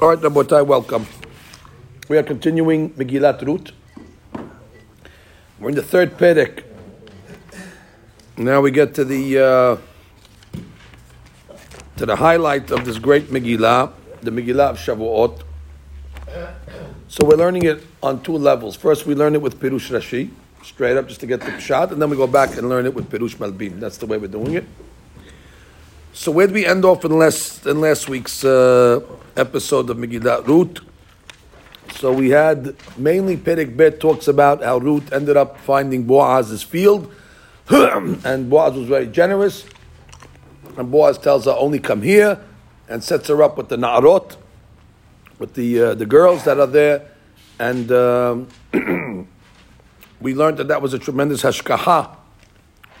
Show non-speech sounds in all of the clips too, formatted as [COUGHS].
All right, Rabotai, welcome. We are continuing Megillat Ruth. We're in the third Perek. Now we get to the uh, to the highlight of this great Megillah, the Megillah of Shavuot. So we're learning it on two levels. First, we learn it with Pirush Rashi, straight up just to get the shot, and then we go back and learn it with Pirush Malbim. That's the way we're doing it. So where did we end off in last in last week's uh, episode of Megillah Root? So we had mainly Perek Bet talks about how Ruth ended up finding Boaz's field, [CLEARS THROAT] and Boaz was very generous. And Boaz tells her, "Only come here," and sets her up with the Na'arot, with the uh, the girls that are there, and um, [CLEARS THROAT] we learned that that was a tremendous hashgacha.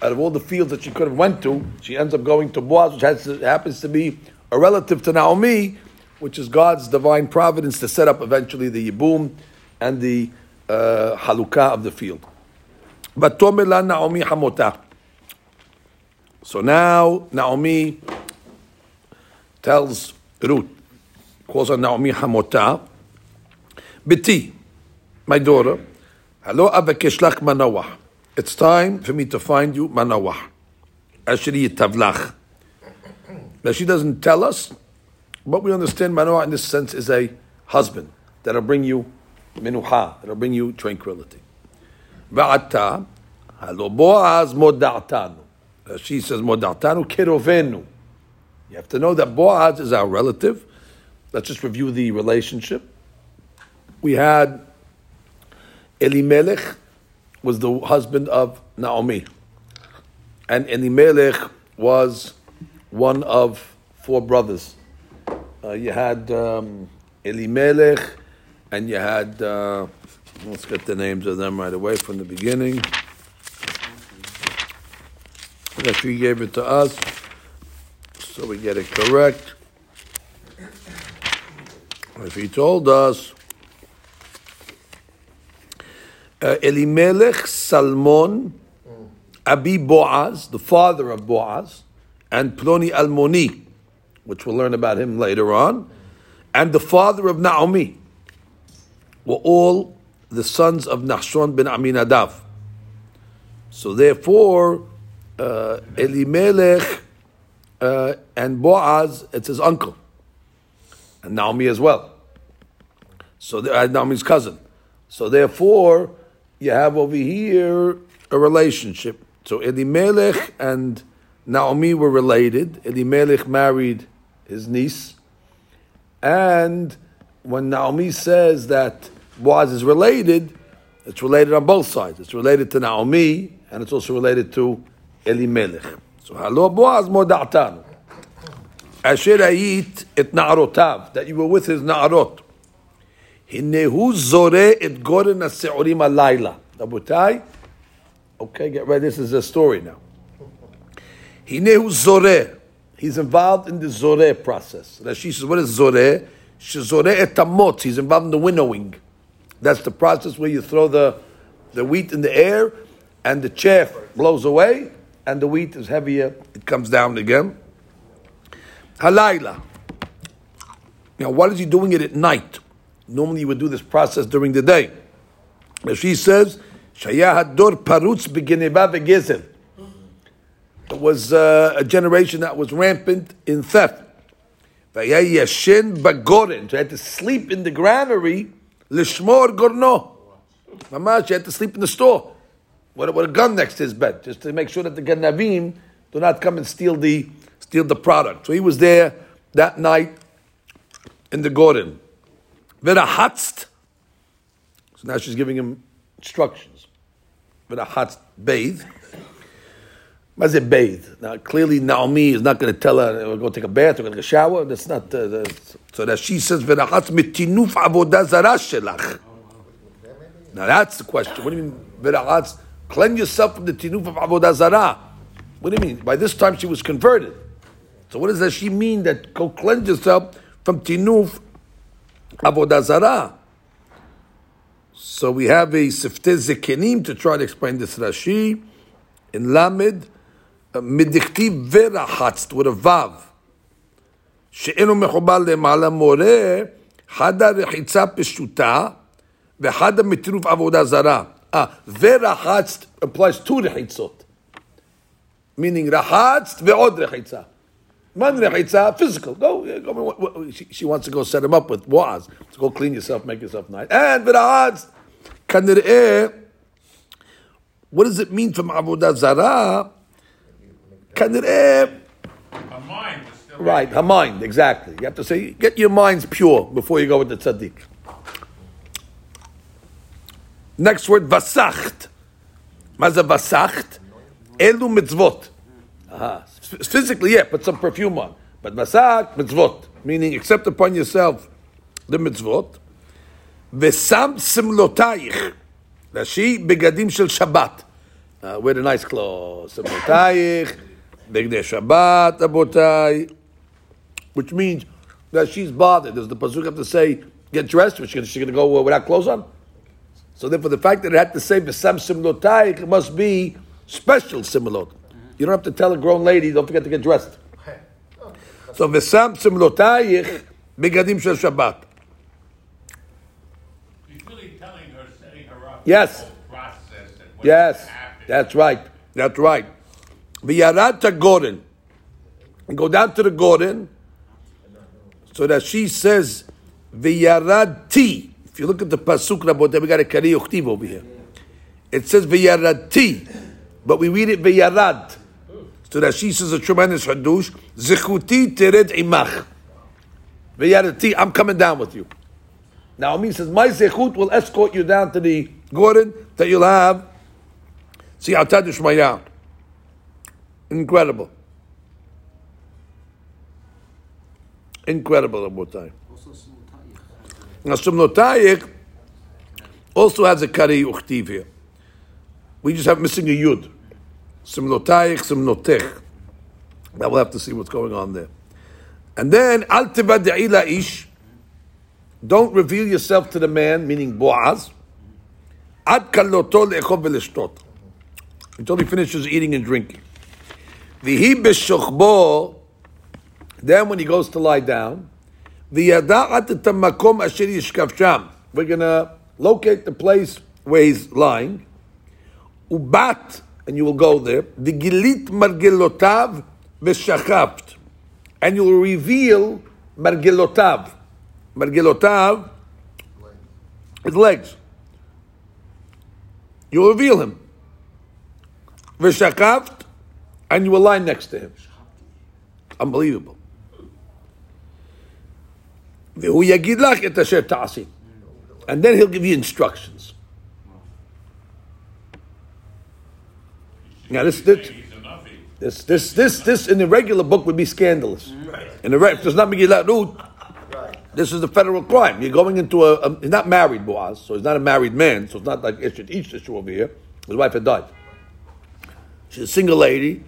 Out of all the fields that she could have went to, she ends up going to Boaz, which has, happens to be a relative to Naomi, which is God's divine providence to set up eventually the Yibum and the uh, halukah of the field. But Tomela Naomi Hamota. So now Naomi tells Ruth, calls her Naomi Hamota, Biti, my daughter, Hello Avakeshlach Manawah. It's time for me to find you Manawah. Ashri Tavlach. Now she doesn't tell us, but we understand Manawah in this sense is a husband that'll bring you minuha, that'll bring you tranquility. Va'ata, Hello Boaz Moda'tanu. She says Moda'tanu Kirovenu. You have to know that Boaz is our relative. Let's just review the relationship. We had Elimelech was the husband of Naomi. And Elimelech was one of four brothers. Uh, you had um, Elimelech, and you had, uh, let's get the names of them right away from the beginning. That she gave it to us, so we get it correct. If he told us, uh, Elimelech Salmon, Abi Boaz, the father of Boaz, and Ploni Almoni, which we'll learn about him later on, and the father of Naomi, were all the sons of Nahshon ben Aminadav. So therefore, uh, Elimelech uh, and Boaz, it's his uncle, and Naomi as well. So uh, Naomi's cousin. So therefore, you have over here a relationship. So Elimelech and Naomi were related. Elimelech married his niece. And when Naomi says that Boaz is related, it's related on both sides. It's related to Naomi and it's also related to Elimelech. So Halo Boaz moda'tanu. Asher ayit et na'arotav, that you were with his na'arot. Hinehu zore et goren ha'se'orim alayla. Rabotai, okay, get ready. This is a story now. Hinehu zore. He's involved in the zore process. Rashi says, what is zore? Zore etamot. He's involved in the winnowing. That's the process where you throw the, the wheat in the air and the chaff blows away and the wheat is heavier. It comes down again. Halayla. Now, why is he doing it at night? Normally, you would do this process during the day. But she says, "Shaya hador parutz begineba vegezel." It was uh, a generation that was rampant in theft. Yashin bagorin. So had to sleep in the granary. Lishmor gorno. Mamash had to sleep in the store with, with a gun next to his bed, just to make sure that the ganavim do not come and steal the steal the product. So he was there that night in the goren. V'rahatzt. So now she's giving him instructions. V'rahatzt, bathe. What does it bathe? Now clearly Naomi is not going to tell her, we'll go take a bath, we're going to take a shower. That's not, uh, that's, so that she says, V'rahatz mitinuf avodah zarah shelach. Now that's the question. What do you mean, V'rahatz? Cleanse yourself from the tinuf of avodah zarah. What do you mean? By this time she was converted. So what does that she mean that go cleanse yourself from tinuf avodah zarah? So we have a sifteh zekenim to try to explain this Rashi in Lamed midikti verahatzt with a vav. שאינו מחובר למעלה מורה, חדה רחיצה פשוטה, וחדה מטירוף עבודה זרה. אה, ורחצת applies to רחיצות. meaning רחצת ועוד רחיצה. One rechitza, uh, physical. Go, go she, she, wants to go set him up with was. So go clean yourself, make yourself nice. And v'ra'atz, kanir'eh, what does it mean from Avodah Zarah? Kanir'eh, her mind right, her mind, exactly. You have to say, get your minds pure before you go with the tzaddik. Next word, vasacht. Maza vasacht? Elu mitzvot. Aha. Physically, yeah, put some perfume on. But vasacht, mitzvot. Meaning, accept upon yourself the mitzvot. Vesam simlotayich. Rashi, begadim shel Shabbat. Uh, wear the nice clothes. Simlotayich, begdei Shabbat, abotai. Which means that she's bothered. Does the pasuk have to say, get dressed? Is she going to go without clothes on? So therefore, the fact that it had to say "besam simlotayich" must be special simlot. You don't have to tell a grown lady, "Don't forget to get dressed." So begadim shel Shabbat. He's really telling her, setting her up. Yes. The whole process and what Yes, that's right. That's right. V'yarad goren. Go down to the goren, so that she says v'yarad ti. If you look at the pasuk Rabotai, we got a kari uchtiv over here. It says v'yarad ti, but we read it v'yarad. So that she says a tremendous hadush. Zechuti tered imach. I'm coming down with you. Naomi says, my zechut will escort you down to the garden that you'll have. See, Atad Shmaya. Incredible. Incredible, Rabotai. Now, Sumnotayik also has a Kari Uchtiv here. We just have missing a Yud. Simnotayik, Simnotech. Now we'll have to see what's going on there. And then, Al Ila Ish. Don't reveal yourself to the man, meaning Boaz. Ad kaloto le'echov ve'leshtot. Until he finishes eating and drinking. V'hi b'shochbo. Then when he goes to lie down. Sham. We're going to locate the place where he's lying. Ubat, and you will go there. V'gilit margelotav v'shachapt. And you will reveal margelotav. Margelotav, his legs. You will reveal him. V'shakaft, and you will lie next to him. Unbelievable. And then he'll give you instructions. Now this, this, He's enough. He- this, this, this, this in the regular book would be scandalous. In the re- if there's not Megillat Ruth, this is a federal crime. You're going into a, a he's not married, Boaz, so he's not a married man, so it's not like Ishit each issue over here. His wife had died. She's a single lady.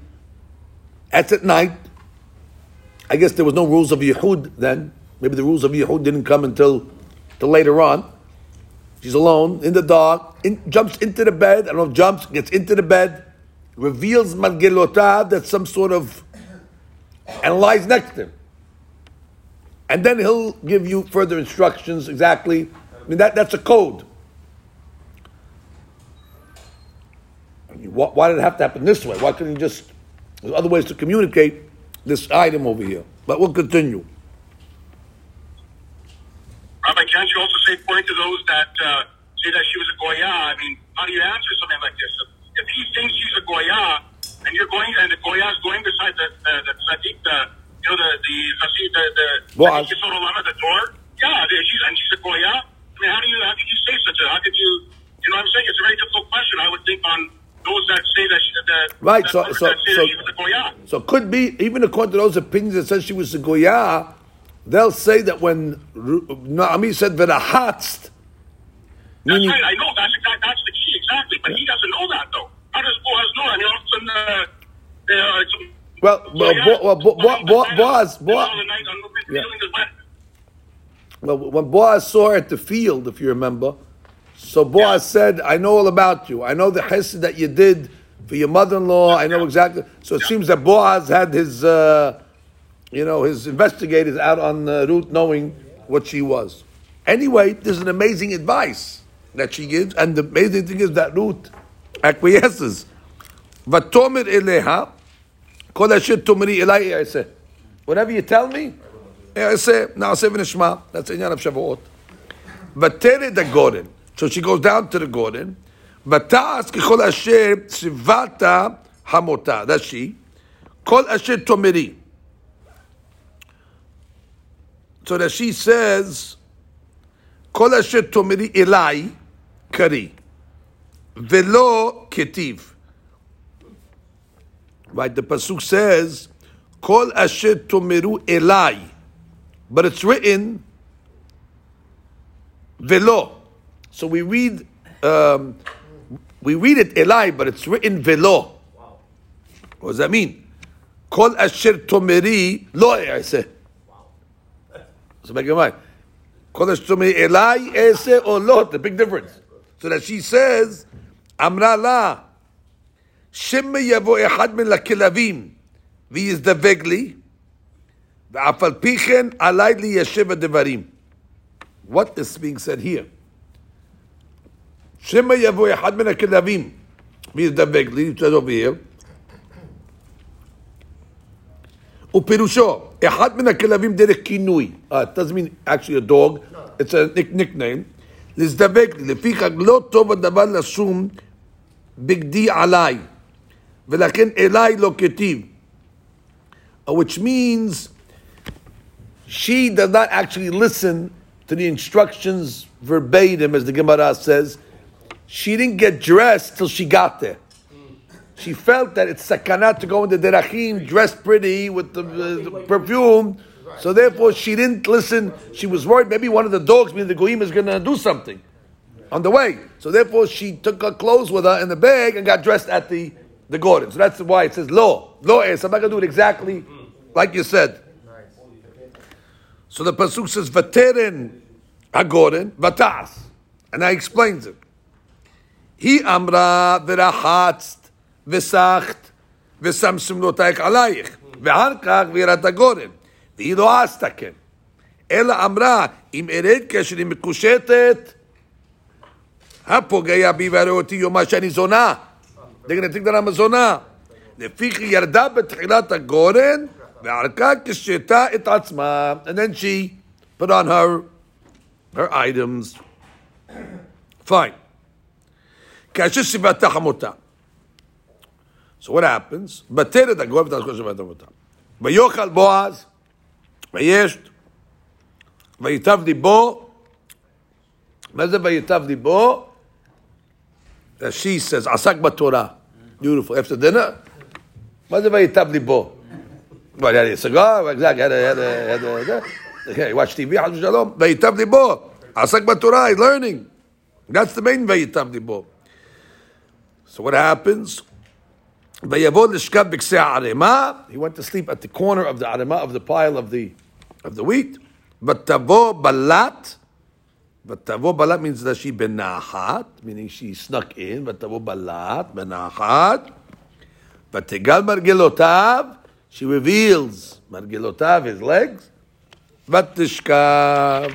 That's at night. I guess there was no rules of Yichud then. Maybe the rules of Yichud didn't come until, till later on. She's alone in the dark. In, jumps into the bed. I don't know if jumps gets into the bed, reveals Margelotah that's some sort of, and lies next to him. And then he'll give you further instructions exactly. I mean that that's a code. Why, why did it have to happen this way? Why couldn't you just? There's other ways to communicate this item over here. But we'll continue. Rabbi, can't you also say point to those that uh, say that she was a goya? I mean, how do you answer something like this? If he thinks she's a goya, and you're going, and the goya is going beside the the the tzaddik, the you know the the the the, the Boaz. tzaddik Yisod Olam at the door, yeah, she's and she's a goya. I mean, how do you how could you say such a? How could you? You know, what I'm saying it's a very difficult question. I would think on those that say that she, that Right, that, so- so- so- that she was a goya. So could be even according to those opinions that says she was a goya, they'll say that when Naomi said v'rahatzt, That's right. I know that's exact, that's the key exactly. But he doesn't know that though. How does Boaz know? I mean, all of a sudden, uh, uh, Well, well, yeah, Bo- well, Bo- Bo- Bo- Boaz- Boaz- of the night, I'm Yeah. feeling his wet. well, when Boaz saw her at the field, if you remember, so Boaz said, "I know all about you. I know the chesed that you did for your mother-in-law. I know exactly." So it seems that Boaz had his, uh, you know, his investigators out on the route, knowing what she was. Anyway, this is an amazing advice that she gives, and the amazing thing is that Ruth acquiesces. Vatomer eleha, kol asher tomri elai yaseh. Whatever you tell me, yaseh. Now say v'nishma. That's inyan of Shavuot. Vatere the goren. So she goes down to the goren. Vatas kol asher sivata hamota. That's she. Kol asher tomri. So that she says, kol asher tomri elai kari. Velo ketiv. Right, the Pasuk says, Kol asher tomeru elai. But it's written, velo. So we read, um, we read it elai, but it's written velo. What does that mean? Kol asher tomeri lo say. So make your mind. Kol asher tomeri elai eh, ese or oh lo. The big difference. So that she says, "Amra la." שמא יבוא אחד מן לכלבים ויזדבק לי, ואף על פי כן עליי ליישב הדברים. What is being said here? שמא יבוא אחד מן הכלבים ויזדבק לי, it says over here, ופירושו, אחד מן הכלבים דרך כינוי, uh, it doesn't mean actually a dog, it's a nick, nickname, להזדבק לי, לפיכך לא טוב הדבר לשום בגדי עליי. ולכן אליי לא כתיב. Which means she does not actually listen to the instructions verbatim, as the Gemara says. She didn't get dressed till she got there. She felt that it's sakana to go into derachim, dressed pretty with the, the perfume. so therefore, she didn't listen. She was worried maybe one of the dogs, meaning the goyim, is going to do something on the way. So therefore, she took her clothes with her in the bag and got dressed at the the garden. So that's why it says law, law es. I'm not going to do it exactly like you said. So the pasuk says vaterin hagorin vatas, and I explains it. He amra v'rahatzt v'sacht v'samsim lotaych alayich v'harkach v'irat hagorin. והיא לא עשתה כן. אלא אמרה, אם ארד כאשר היא מקושטת, הפוגע בי והרי אותי יומה שאני זונה. They're going to think that I'm a זונה. לפיכך ירדה בתחילת הגורן, וערכה כשתה את עצמה. And then she put on her, her items. Fine. כאשר סיבתה חמותה. So what happens? בתרת הגורן ותעשו סיבת חמותה. ויאכל בועז, וישת, ויטב ליבו. מה זה ויטב ליבו? That she says, עסק בתורה. Beautiful. After dinner, מה זה ויטב ליבו? What, had a cigar? Exactly. Had a, had a, had a, had a, okay, watch TV, חס ושלום. ויטב ליבו. עסק בתורה, he's learning. That's the main ויטב ליבו. So what happens? ויבוא לשכב בכסה הערימה. He went to sleep at the corner of the ערימה, of the pile of the, of the wheat. ותבוא בלט. ותבוא בלט means that she בנחת, meaning she snuck in. ותבוא בלט, בנחת. ותגל מרגלותיו, she reveals מרגלותיו, his legs. ותשכב.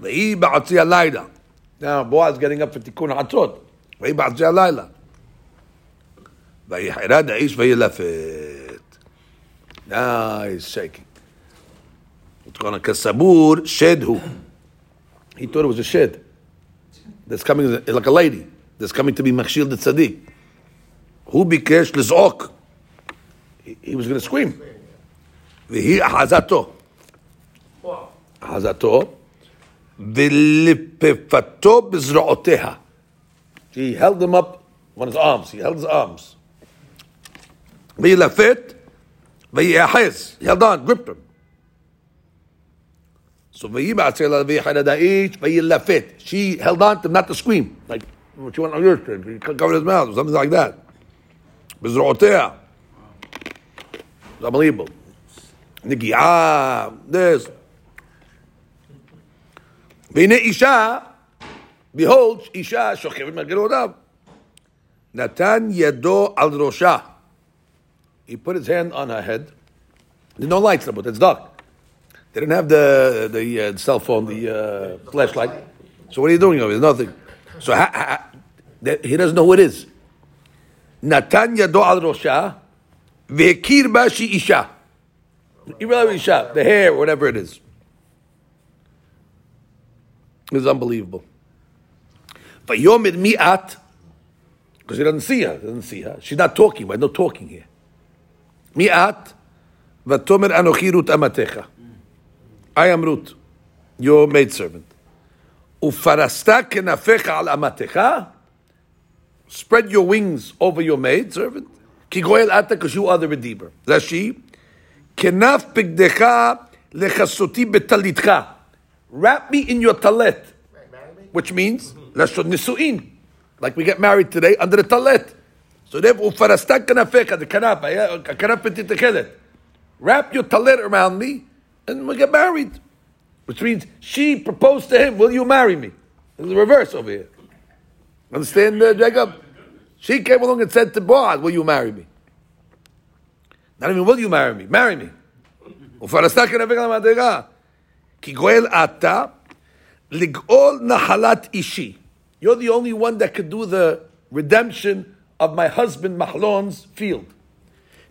ויהי בעצי הלילה. Now, Boaz getting up for תיקון חצות. ויהי בעצי הלילה. ויחרד האיש וילפת. Now he's shaking. Kasabur shedhu. He thought it was a shed. That's coming like a lady. That's coming to be machshil the tzaddik. Who bikesh lizok? He, he was going to scream. V'hi ahazato. Ahazato. V'lipefato b'zra'oteha. He held him up on his arms. He held his arms. V'yilafet. Vayehaiz. He held on, gripped him. So Vayimatzela Vayihanada each She held on to not to scream. Like oh, what you want on your trip. You covered his mouth or something like that. Bizrotea. It's unbelievable. Niki, ah, this. Isha, behold, Isha, Shochevet Mergerodav. Natan Yado Al Roshah. He put his hand on her head. There's no lights, but it's dark. They didn't have the the uh, cell phone, the uh, flashlight. So what are you doing over there? Nothing. So ha, ha, he doesn't know who it is. Natan yado al rosha, ve'kir ba she isha. Isha, the hair, whatever it is. It's unbelievable. Vayomid mi'at, because he doesn't see her. He doesn't see her. She's not talking. There's no talking here. Mi'at, vatomer anochi Rut amatecha. I am Ruth, your maid servant. Ufarasta kenafecha al amatecha. Spread your wings over your. Ki goel ata, because you are the redeemer. Rashi, kenaf pigdecha lechasoti betalitcha. Wrap me in your talet, which means lashon nisuin, like we get married today under the talet. So therefore, ufarasta kenafecha, the kanaf, yeah, kanaf petitechelet. Wrap your talet around me, and we get married. Which means she proposed to him, "Will you marry me?" There's the reverse over here. Understand, uh, Jacob? She came along and said to Boaz, "Will you marry me?" Not even will you marry me? Marry me. ופרסת כנפך למדרגה. כי גואל אתה לגאול נחלת אישי. You're the only one that could do the redemption of my husband Mahlon's field.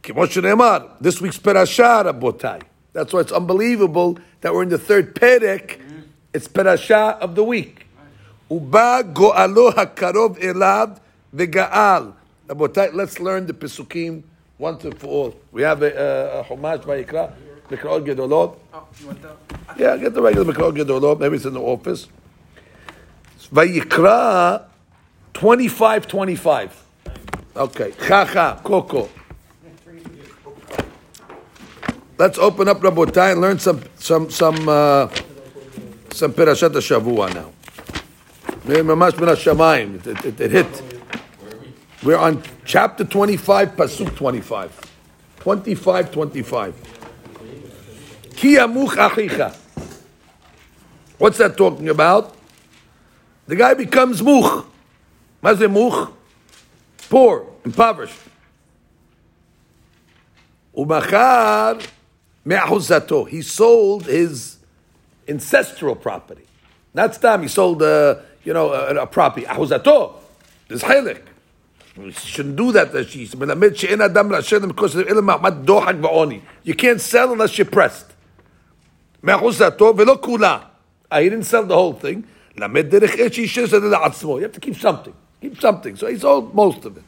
This week's Perashah, Rabotai. That's why it's unbelievable that we're in the third Perek. It's Perashah of the week. Let's learn the Pesukim once and for all. We have a, a, a homage by Ikra. Mikraot Gedolot. Yeah, get the regular Mikraot Gedolot. Maybe it's in the office. Vayikra 25 25. Okay. Chacha, Koko. Let's open up Rabotai and learn some some some uh, some Perashat Shavua now. Hashamayim. It, it, it hit. We're on chapter 25, Pasuk 25. 25, 25. Ki amuch achicha. What's that talking about? The guy becomes much. It much? poor, impoverished. Umachar me'ahuzato. He sold his ancestral property. Not stam, he sold, uh, you know, a, a property. Ahuzato. This chilek. We shouldn't do that. You can't sell unless you're pressed. Ah, he didn't sell the whole thing. You have to keep something. Something. So he sold most of it.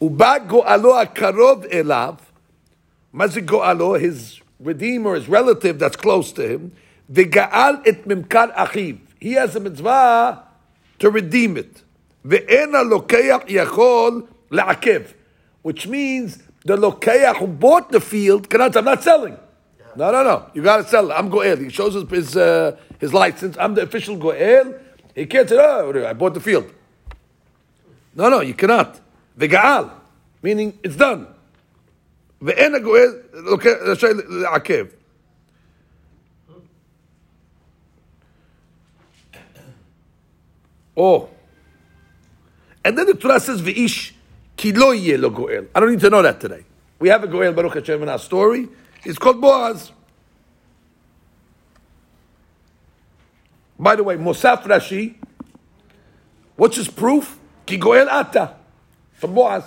Uba go'alo akarov elav. Mazik go'alo, his redeemer, his relative that's close to him. Ve'ga'al et mimkar achiv. He has a mitzvah to redeem it. Ve'en ha-lokeach yachol la'akev. Which means the lokeach who bought the field cannot I'm not selling. No, no, no. You got to sell it. I'm goel. He shows his his, uh, his license. I'm the official goel. He can't say, oh, I bought the field. No, no, you cannot. Vegaal, meaning it's done. ואין הגואל רשאי לעכב. Oh. And then the Torah says, V'ish ki lo yeh lo goel. I don't need to know that today. We have a goel, Baruch Hashem, in our story. It's called Boaz. By the way, Mosaf Rashi, what's his proof? Ki goel ata. From Boaz.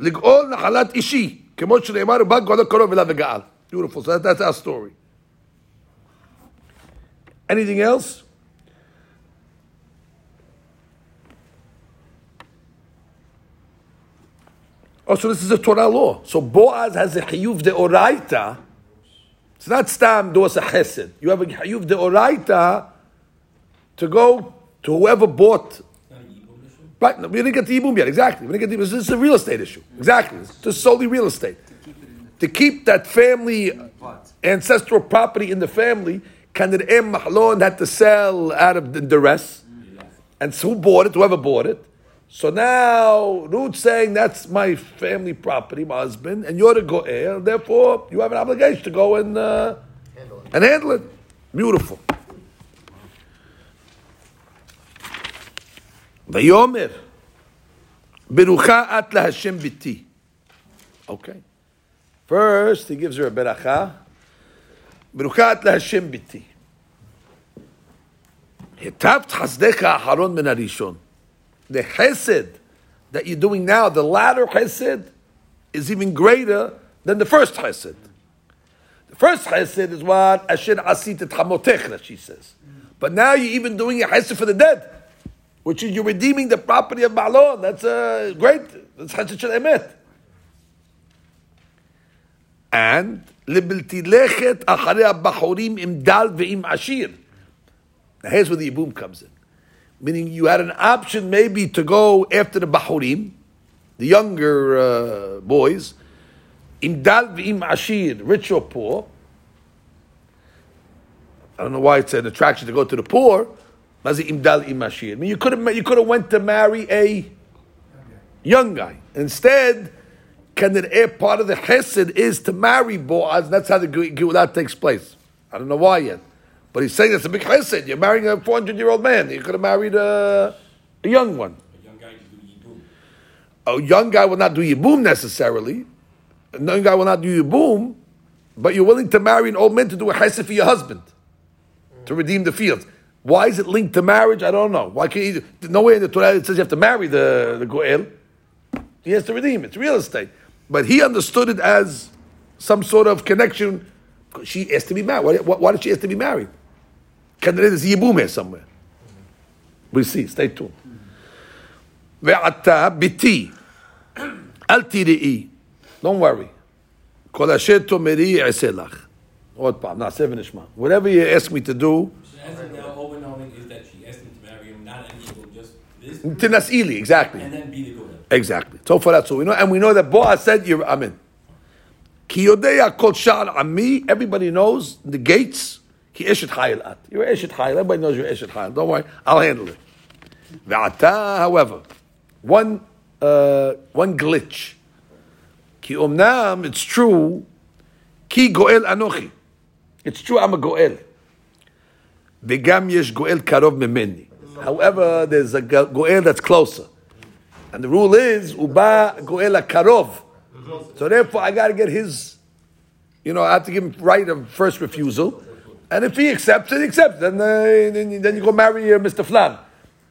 לגאול נחלת אישי, כמו שנאמר, בא גואל קרוב אליו וגאל. Beautiful. So that, that's our story. Anything else? Oh, so this is a Torah law. So Boaz has a chiyuv de oraita. It's not stam doas a chesed. You have a chiyuv de oraita to go to whoever bought. Right, no, we didn't get the ibum yet. Exactly, we didn't get the. This is a real estate issue. Exactly, this is solely real estate. To keep that family ancestral property in the family, can the em mahlon had to sell out of the duress, and so who bought it? Whoever bought it. So now Ruth's saying that's my family property, my husband, and you're the go'er. Therefore, you have an obligation to go and uh, and handle it. Beautiful. Vayomer. Berucha at laHashem biti. Okay. First, he gives her a beracha. Berucha at laHashem biti. Hitapt chazdecha aharon min harishon. The chesed that you're doing now, the latter chesed, is even greater than the first chesed. The first chesed is what Asher asit et hamotech, she says. But now you're even doing a chesed for the dead which is you're redeeming the property of Baalon. That's uh, great. That's Hachit Shel Emet. And Libiltilechet Acharei abachorim Im Dal Ve'im Ashir. Now here's where the Yibum comes in. Meaning you had an option maybe to go after the Bahurim, the younger uh, boys, Im Dal Ve'im Ashir, rich or poor. I don't know why it's an attraction to go to the poor, Mazi im dal im ashir. I mean, you could have you could have went to marry a young guy. Instead, can the air part of the chesed is to marry Boaz. That's how the Geulah takes place. I don't know why yet. But he's saying it's a big chesed. You're marrying a 400 year old man. You could have married a, a young one. A young guy to do Yibum. A young guy will not do Yibum necessarily. A young guy will not do Yibum, but you're willing to marry an old man to do a chesed for your husband, to redeem the fields. Why is it linked to marriage? I don't know. Why can't you? Nowhere in the Torah it says you have to marry the, the Goel. He has to redeem it. It's real estate. But he understood it as some sort of connection. She has to be married. Why, why did she have to be married? Can there is Yibum here somewhere? We see. Stay tuned. ועתה ביתי, אל תראי, don't worry. כל אשר תאמרי אעשה לך. עוד פעם, נעשה ונשמע. Whatever you ask me to do, to Nasili, exactly. And then be the Goyim. Exactly. So for that, so we know, and we know that Boaz said, "You're Amen." Kiyodeya kol shar ami. Everybody knows the gates. Ki eshet chayil at. You're eshet chayil. Everybody knows you're eshet chayil. Don't worry, I'll handle it. Ve'ata, however, one uh, one glitch. Ki umnam, it's true. Ki goel anochi. It's true. I'm a goel. Begam yesh goel karov memeni. However, there's a goel that's closer. And the rule is, uba goel karov. So therefore, I got to get his, you know, I have to give him right of first refusal. And if he accepts it, he accepts. Then, uh, then, then you go marry uh, Mr. Flan.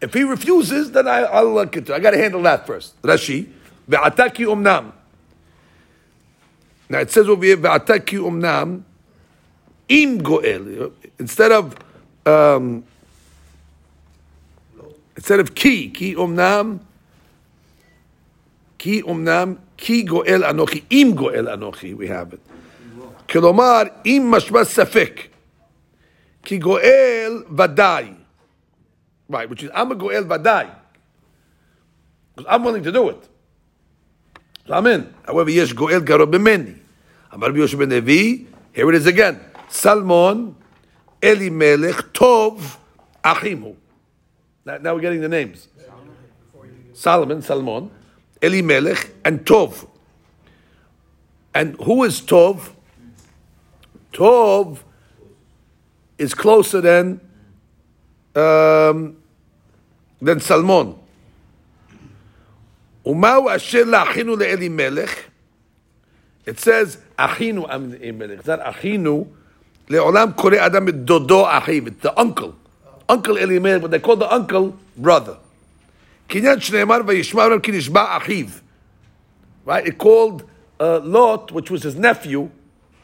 If he refuses, then I, I'll look into it. I got to handle that first. Rashi, ve'ataki umnam. Now it says over here, ve'ataki umnam, im goel. Instead of... Um, instead of ki, ki umnam, ki umnam, ki goel anochi, im goel anochi, we have it. Kilomar im mashmas safik. Ki goel vadai. Right, which is I'm a goel vadai. Because I'm willing to do it. So I'm in. However, yes, goel garo bimeni. Amarbi Yosh ben Evi, here it is again. Salmon, Elimelech, Tov, Achimu. Now, now we're getting the names. Solomon, eli Elimelech, and Tov. And who is Tov? Tov is closer than um, than Salmon. Umau asher la'achinu le'elimelech. It says, achinu am le'elimelech. It's not achinu. Le'olam kore adam dodo achiv. It's the uncle uncle Elimelech, but they called the uncle brother. Kinyan Shneimar v'yishmar kinishba achiv. Right? It called uh, Lot, which was his nephew,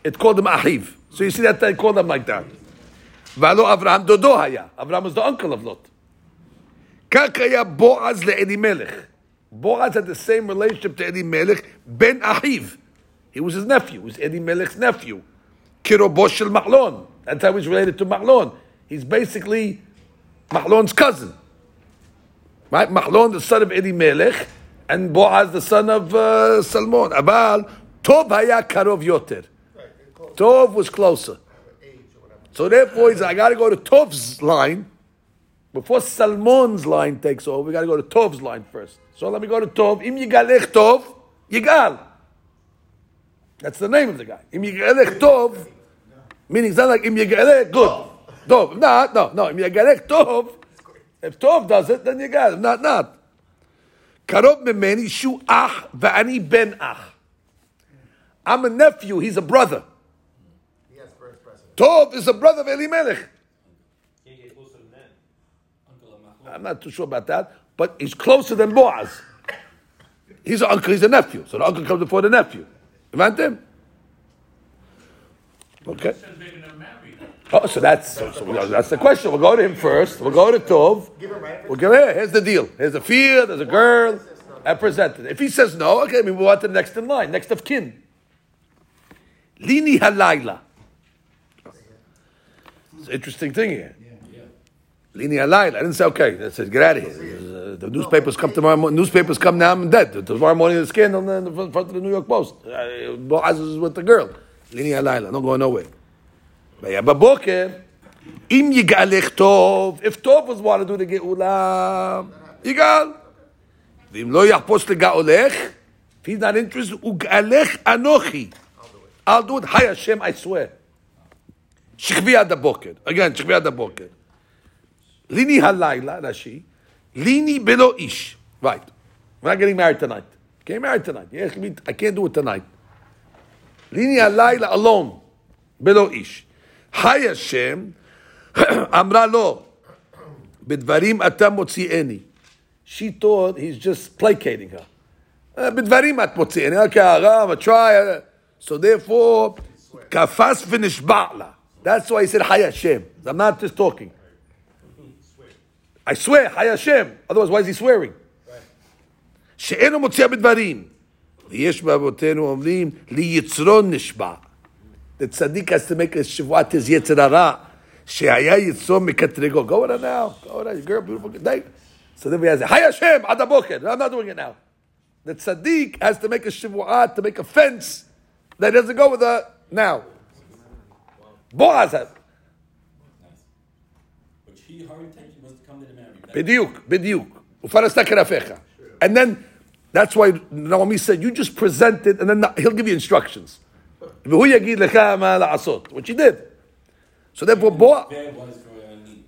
it called him achiv. So you see that they called him like that. Valo Avraham dodo haya. Avraham was the uncle of Lot. Kakaya Boaz le'elimelech. Boaz had the same relationship to Elimelech ben achiv. He was his nephew. He was Elimelech's nephew. Kirobosh el Mahlon. That's how he's related to Mahlon. He's basically Mahlon's cousin. Right? Mahlon, the son of Elimelech, and Boaz, the son of uh, Salmon. Abal, Tov haya karov yoter. Tov was closer. So therefore, he said, I got to go to Tov's line before Salmon's line takes over. We got to go to Tov's line first. So let me go to Tov. Im yigalech Tov, yigal. That's the name of the guy. Im yigalech Tov, meaning it's not like im yigalech good. Tov. No, no, no. Im yigalech Tov. If Tov does it, then yigal. If not, not. Karov memeni shu ach va'ani ben ach. I'm a nephew. He's a brother. Yes, first present. Tov is a brother of Elimelech. Can't get closer than that. Uncle of Mahlon. I'm not too sure about that, but he's closer than Boaz. He's an uncle, he's a nephew. So the uncle comes before the nephew. You want him? Okay. Says they're gonna marry her. Oh, so that's so, that's the question. We'll go to him first. We'll go to Tov. We'll give here. Here's the deal. Here's a field. There's a girl. I presented. If he says no, okay, we move on to the next in line, next of kin. Lini halayla. It's an interesting thing here. Lini halayla. I didn't say okay. I said get out of here. Uh, the newspapers come tomorrow. mo- Newspapers come now. I'm dead. Tomorrow morning, the scandal in the front of the New York Post. Uh, Boaz is with the girl. Lini halayla. Not going nowhere והיה בבוקר, אם יגאלך טוב, if טוב was want to do the גאולה, יגאל. ואם לא יחפוש לגאולך, if he's not interested, הוא גאלך אנוכי. I'll do it, hi Hashem, I swear. שכבי עד הבוקר. again, שכבי עד הבוקר. ליני הלילה, רש"י, ליני בלא איש. right. We're not getting married tonight. Getting married tonight. יש לי- I can't do it tonight. ליני הלילה alone. בלא איש. היי השם, [CLEARS THROAT] אמרה לו, בדברים אתה מוציאני. She thought he's just placating her. "אה, בדברים את מוציאני, okay, הרב, I try. uh, So therefore, קפץ ונשבע לה. That's why he said, היי השם. I'm not just talking. I swear, היי השם. Otherwise, why is he swearing? שאינו מוציאה בדברים. ויש באבותינו אומרים, ליצרו נשבע. The tzaddik has to make a shivat his yetzirara. Shehaya yitzom mikatrigo. Go on now. Go on, girl, beautiful, good night. So then we have, Hi Hashem, adaboker. I'm not doing it now. The tzaddik has to make a shivat to make a fence that doesn't go with the now. Boaz. Nice. Which he, her intention. Bidiuk, bidiuk. And then, that's why Naomi said, you just present it, and then he'll give you instructions. והוא יגיד לך מה לעשות, which he did. So therefore, Boaz, There was for a need.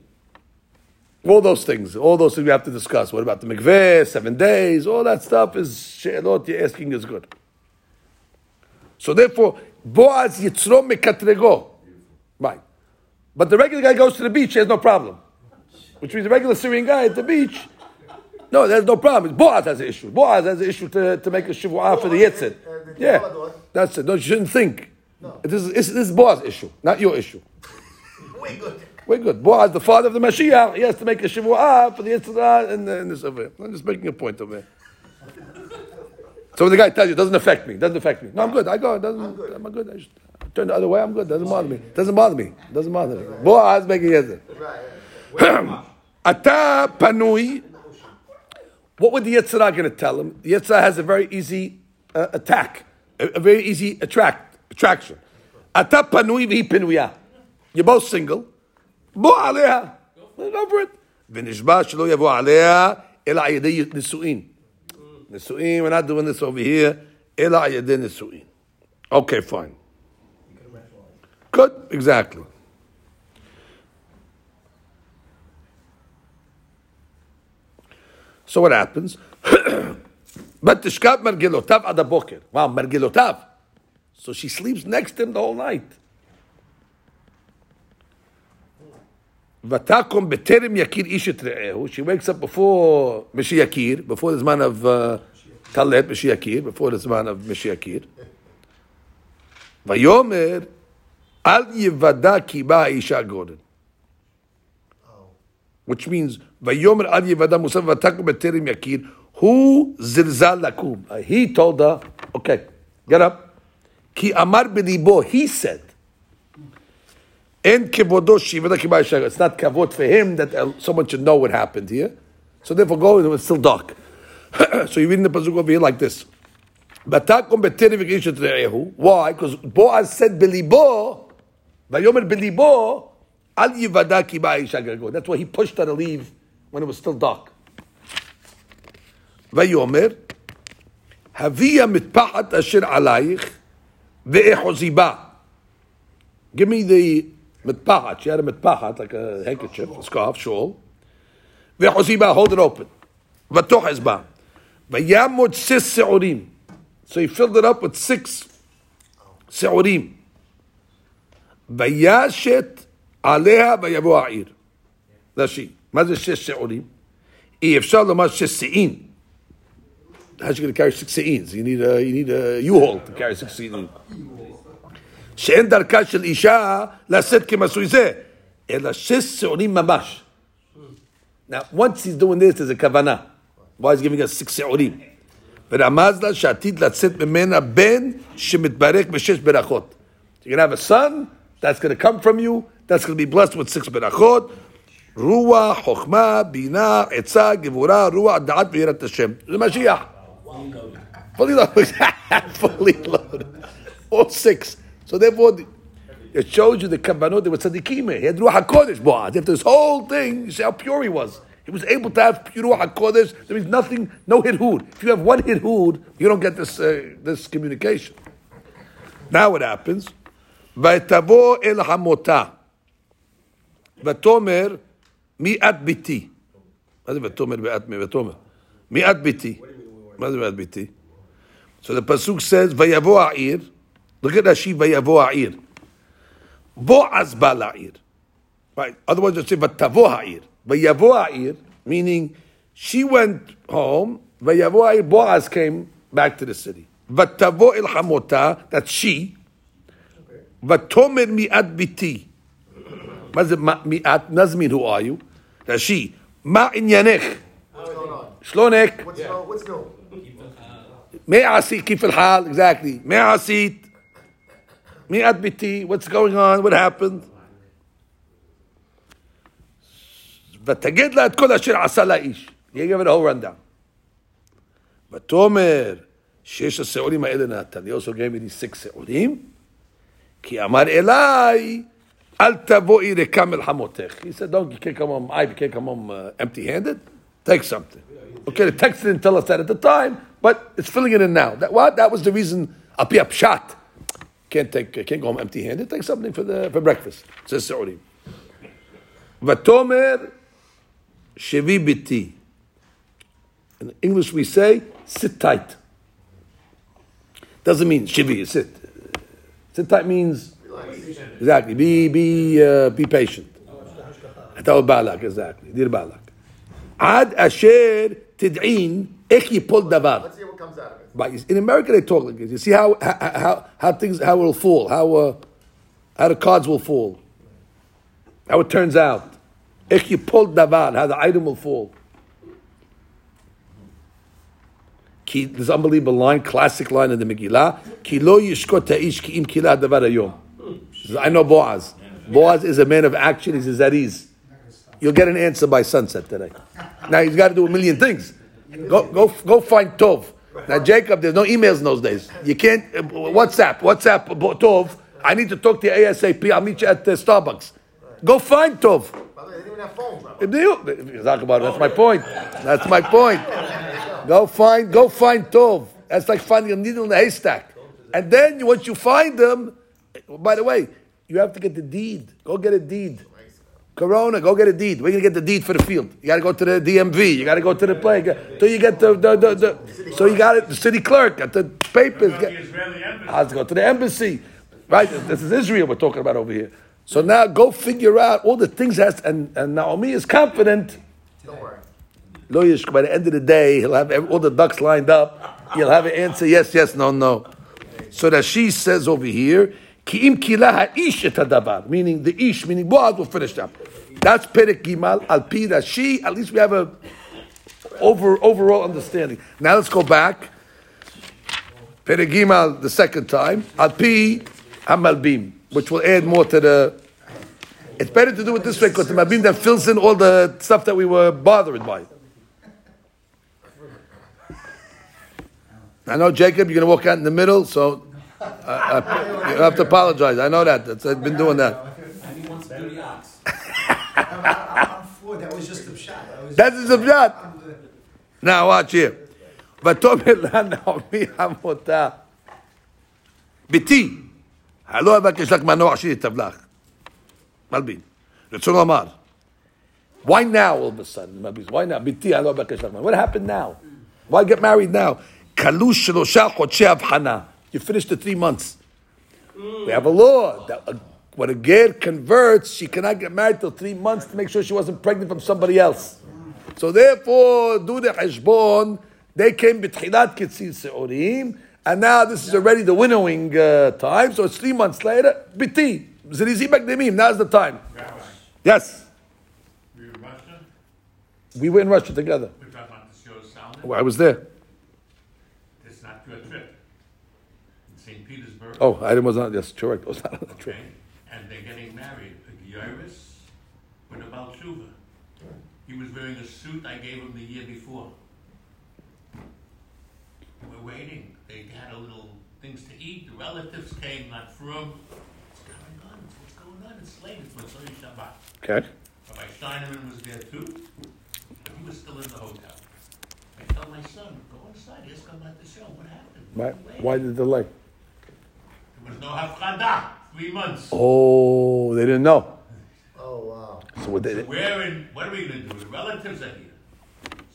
all those things, all those things we have to discuss. What about the mikveh, seven days, all that stuff is she'elot you're asking is good. So therefore, Boaz yitzro mekatrego. Right. But the regular guy goes to the beach, he has no problem. Which means the regular Syrian guy at the beach, no, there's no problem. Boaz has an issue. Boaz has an issue to, to make a shivua for the yitzit. uh, Yeah, that's it. No, you shouldn't think. This, is, this is Boaz's issue, not your issue. [LAUGHS] We're good. We're good. Boaz, the father of the Mashiach, he has to make a shivua for the Yitzhak and, and this over here. I'm just making a point over here. [LAUGHS] So when the guy tells you, it doesn't affect me, doesn't affect me. No, I'm good. I go. It doesn't, I'm good. I'm good. I just turn the other way. I'm good. Doesn't bother me. Doesn't bother me. Doesn't bother me. Boaz making it. Right. [CLEARS THROAT] Ata panui. What would the Yetzirah going to tell him? The Yetzirah has a very easy uh, attack, a, very easy attract attraction. Ata panui v'hi You're both single. Bo aleha. Over it. V'nishba shelo yavu aleha ela ayedei nisu'in. Nisu'in, we're not doing this over here. Ela ayedei nisu'in. Okay, fine. Good, exactly. So what happens? [COUGHS] But tishkat margilotav adaboker. Wow, margilotav. So she sleeps next to him the whole night. Vatakom beterim yakir ishet re'ehu. She wakes up before Mishiyakir, before the man of uh, Talet Mishi before the man of Mishiyakir. Vayomer al yivada kiba isha. Which means Vayomer ad yevada musav vatakum eterim yakir. Hu zilzal lakum. He told her, okay, get up. Ki amar he said. And kevodo shivada kibayashag. It's not kavod for him that someone should know what happened here. So therefore go, It was still dark. [COUGHS] so you read in the Pazuk over here like this. Why? Because Boaz said belibo, vayomer belibo, al yivada kibayashag. That's why he pushed her to leave when it was still dark. ויאמר, הביא המטפחת אשר עלייך, ואחוזי בה. Give me the mitpahat. She had a mitpahat, like a handkerchief, a scarf, shawl. ואחוזי בה, hold it open. ותוחז בה. ויעמוד six שעורים. So he filled it up with six שעורים. וישת עליה ויבוא העיר. רש"י, מה זה שש שעורים? אי אפשר לומר שש שאין. How you going to carry six se'ins? You need a, you need a U-Haul to carry six se'ins. שאין דרכה של אישה לשאת כמסוי זה, אלא שש שעורים ממש. Now, once he's doing this, there's a כוונה. Why he's giving us six שעורים? ורמז לה שעתיד לצאת ממנה בן שמתברך בשש ברכות. You're going to have a son, that's going to come from you, that's going to be blessed with six ברכות. רוח, חוכמה, בינה, עצה, גבורה, רוח, דעת ויראת השם. זה משיח. Fully loaded. [LAUGHS] Fully loaded. All six. So therefore, it shows you the kavanot, there was tzaddikim. He had Ruach HaKodesh, Boaz. After this whole thing, you see how pure he was. He was able to have pure Ruach HaKodesh. There is nothing, no hidhud. If you have one hidhud, you don't get this, uh, this communication. Now what happens? ותבוא אל חמותה, ותאמר מי את ביתי? מה זה ותאמר ואת מי? ותאמר. מי את ביתי? מה זה ואת ביתי? So the pasuk says, ויבוא העיר, look at Rashi, ויבוא העיר. בועז בא לעיר. Right, otherwise you say, ותבוא העיר. ויבוא העיר, meaning she went home, ויבוא העיר, Boaz came back to the city. ותבוא אל חמותה, that's she, ותאמר מיאת ביתי. מה זה מה- מיאת? נזמין, who are you? Rashi, Ma inyanech. Shlonek. What's going on? What's going on? It hal. Exactly. Me'asit. Me'at biti. What's going on? What happened? ותגיד לה את כל אשר עשה לאיש. יהיה גם להו רנדה. ותאמר שיש השעולים האלה נתן. He also gave me these six שעולים. כי אמר אליי, Rekam el hamotech. He said, don't, you can't come home, I can't come home uh, empty-handed. Take something. Okay, the text didn't tell us that at the time, but it's filling it in now. That, what? That was the reason, api shot. Can't take, can't go home empty-handed. Take something for, the, for breakfast. Says Saudi. Vatomer shevi biti. In English we say, sit tight. Doesn't mean shivi, sit. Sit tight means exactly be be uh, be patient. אתה בעלק, exactly, דיר בעלק. עד אשר תדעין איך ייפול דבר. Let's see what comes out of it. But in America they talk like this. You see how how, how, how things how it will fall, how uh, how the cards will fall, how it turns out. איך ייפול דבר, how the item will fall. כי, this unbelievable line, classic line in the Megillah, כי לא ישקוט האיש כי אם קילה הדבר היום. I know Boaz. Boaz is a man of action. He says, at ease. You'll get an answer by sunset today. Now he's got to do a million things. Go, go, go find Tov. Now Jacob, there's no emails in those days. You can't uh, WhatsApp, WhatsApp Tov. I need to talk to you ASAP. I'll meet you at uh, Starbucks. Go find Tov. By the way, they didn't even have phones, you? Talk about it. That's my point. That's my point. Go find, go find Tov. That's like finding a needle in a haystack. And then once you find them, by the way, you have to get the deed. Go get a deed. Corona, go get a deed. We're gonna get the deed for the field. You gotta go to the DMV. You gotta go to the play. So you get the, the, the, the so you got it. The city clerk got the papers. To go to the embassy. Right? This is Israel we're talking about over here. So now go figure out all the things and, and Naomi is confident. Don't worry. By the end of the day, he'll have all the ducks lined up. He'll have an answer yes, yes, no, no. So that she says over here, Meaning the ish, meaning Boaz will finish up. That's Gimal, al pi Rashi, at least we have a over, overall understanding. Now let's go back. Perek Gimal the second time, al pi Hamalbim, which will add more to the it's better to do it this way because the Malbim that fills in all the stuff that we were bothered by. I know, Jacob, you're going to walk out in the middle, so uh, uh, you have to apologize. I know that. That's, I've been doing that. And he wants to do the ox. I'm for that was just a shot. I was, That's the shot. Now, watch here. ותאמר לה נעמי חמותה, ביתי, הלא אבקש לך מנוח שיטב לך. מלבין. רצון לומר, why now all of a sudden? מלבין, why now? ביתי, הלא אבקש לך מנוח. What happened now? Why get married now? כלו שלושה חודשי הבחנה. You finished the three months. We have a law that a when a girl converts, she cannot get married till three months to make sure she wasn't pregnant from somebody else. So therefore, do the heshbon. They came betchilat kitzir seurim, and now this is already the winnowing uh, time. So it's three months later. Biti zirizi bakdemim. Now's the time. Yes, we were Russian. we were in Russia together. We're talking about the show Salmon. Well, I was there. It's not your trip. In St. Petersburg. Oh, I was not. Yes, correct. Was not on the trip. Okay, and they're getting married. A Gyaris with a Balshuva. He was wearing a suit I gave him the year before. We're waiting. They had a little things to eat. The relatives came, not from. What's going on? What's going on? It's late. It's Motzei Shabbat. Okay. Rabbi Steinerman was there too, he was still in the hotel. I tell my son, go inside, ask him about the show. What happened? Why, why the delay? There was no hafrada. Three months. Oh, they didn't know. Oh, wow. So what they So we're in, what are we gonna do? The relatives are here.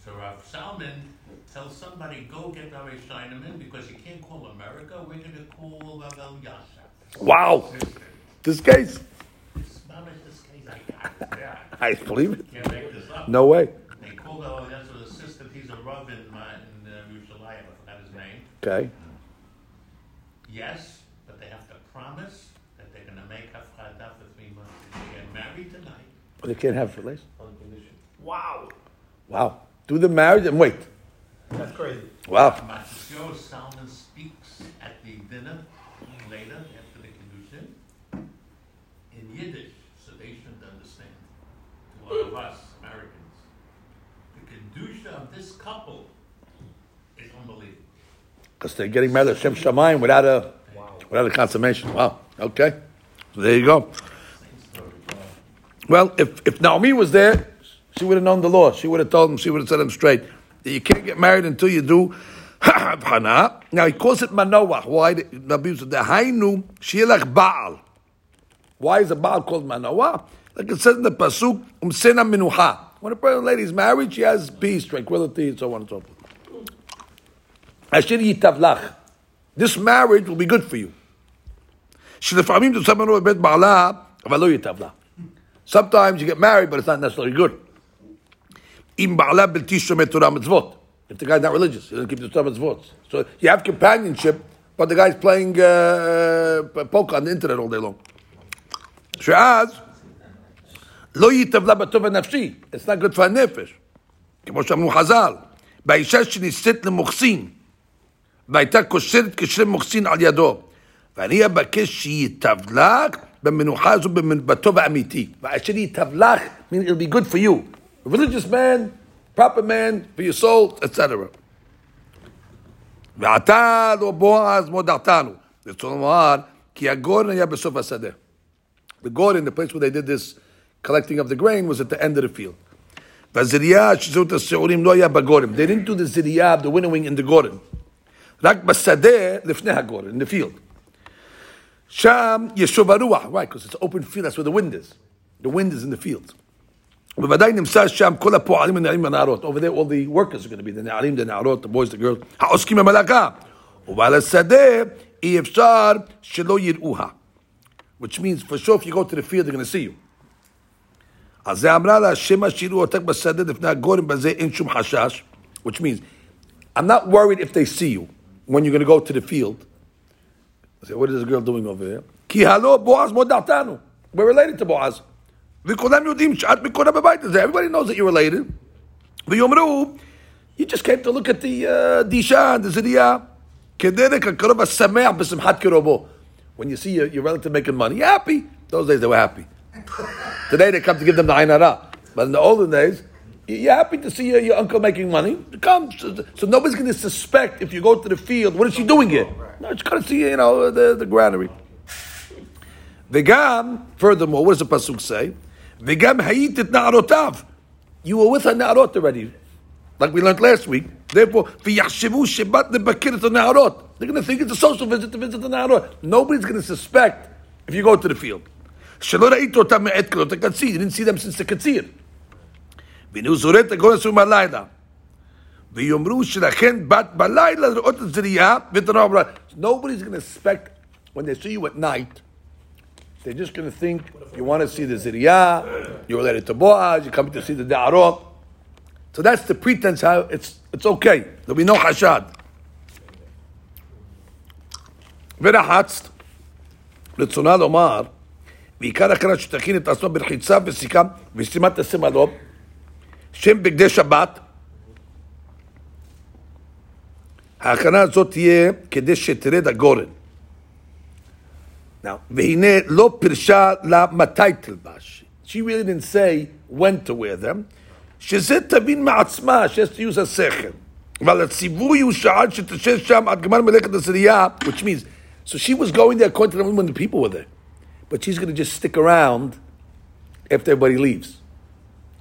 So Rav Salman tells somebody, go get Rabbi Steinerman because you can't call America. We're gonna call Rav Elyashiv. Wow. This case, This case, I got. Yeah, [LAUGHS] I believe it. Can't make this up. No way. They called Elyashiv's assistant. He's a Rav in, my, in uh, Yerushalayim. I forgot his name. Okay. Yes, but they have to promise that they're gonna make hafrada for three months. If they get married tonight, But they can't have relations. On condition. Wow. Wow. Do the marriage and wait. That's crazy. Wow. Matthew Salmon speaks at the dinner later after the Kedushin in Yiddish, so they should understand. To all of us Americans, the Kedusha of this couple is unbelievable. Because they're getting married at Shem Shamayim without a, wow. without a consummation. Wow. Okay. So there you go. Well, if, if Naomi was there, she would have known the law. She would have told him, she would have said him straight that you can't get married until you do [LAUGHS] Hana. Now he calls it Manoah. Why? The Nabi said, the Hainu Shielach Baal. Why is a Baal called Manoah? Like it says in the Pasuk, Umsena Minuha. When a person lady is married, she has peace, tranquility, and so on and so forth. Asher yitavlach. This marriage will be good for you. שלפעמים תוצא ממנו בבית בעלה, אבל לא ייטב לה. Sometimes you get married, but it's not necessarily good. אם בעלה בלתי שומר תורה מצוות. If the guy's not religious, he doesn't keep the Torah mitzvot. So you have companionship, but the guy's playing uh, poker on the internet all day long. שאז, לא ייטב לה בטוב הנפשי. It's not good for הנפש. כמו שאמרו חז"ל, באישה שנישאת למוחסין, והייתה קושרת קשרי מוחסין על ידו. ואני אבקש שייטב לך במנוחה הזו במנ- בטוב האמיתי. ואשר ייטב לך, meaning it'll be good for you. A religious man, proper man, for your soul, etc. ועתה לא בועז מודעתנו. רצון לומר, כי הגורן היה בסוף השדה. The Gordon, the place where they did this collecting of the grain, was at the end of the field. והזריעה שזאת השעורים לא היה בגורן. They didn't do the זריעה, the winnowing in the גורן. רק בשדה לפני הגורן, in the field. שם ישוב הרוח, right, because it's open field, that's where the wind is. The wind is in the field. בוודאי נמצא שם כל הפועלים הנערים והנערות. Over there all the workers are going to be, the נערים, the נערות, the boys, the girls, העוסקים במלאכה. ובעל השדה אי אפשר שלא יראוה. Which means, for sure, if you go to the field, they're going to see you. אז זה אמרה לה, שמא שיראו אותך בשדה לפני הגורם, בזה אין שום חשש. Which means, I'm not worried if they see you when you're going to go to the field. I say, what is this girl doing over there? כי הלא בועז מודעתנו. We're related to בועז. וכולם יודעים שאת מקורה בבית הזה. Everybody knows that you're related. ויאמרו, you just came to look at the uh, דישן, the זריעה. כדרך הקרוב השמח בשמחת קרובו. When you see your, your relative making money, you're happy. Those days they were happy. [LAUGHS] Today they come to give them the Ainara. But in the olden days, you're happy to see your, your uncle making money. Come, so, so nobody's going to suspect if you go to the field. What is she doing here? No, going to see you know the the granary. Vegam. Furthermore, what does the pasuk say? Vegam hayitit naarotav. You were with her naarot already, like we learned last week. Therefore, shebat the naarot. They're going to think it's a social visit to visit the naarot. Nobody's going to suspect if you go to the field. Shelora ito tam me'et You didn't see them since the katzir. והנה הוא זורק את הגורן אסור מהלילה. ויאמרו שלכן בת בלילה לראות את זריעה ואת הנוער בלילה. Nobody's going to suspect when they see you at night They're just going to think you want to see the Ziriyah, you're related to Boaz, you're coming to see the Da'arot. So that's the pretense how it's, it's okay. There'll be no Hashad. ורחצת, רצונה לומר, ועיקר הכרת שתכין את עצמו ברחיצה וסיכה ושימת השמלות, שם בגדי שבת. ההכנה הזאת תהיה כדי שתרד הגורן. Now, והנה לא פירשה לה מתי תלבש. She really didn't say when to wear them. שזה תבין מעצמה, she has to use השכל. אבל הציווי הוא שעד שתשב שם עד גמר מלאכת הסרייה, which means, so she was going there according to the when the people were there. But she's going to just stick around after everybody leaves.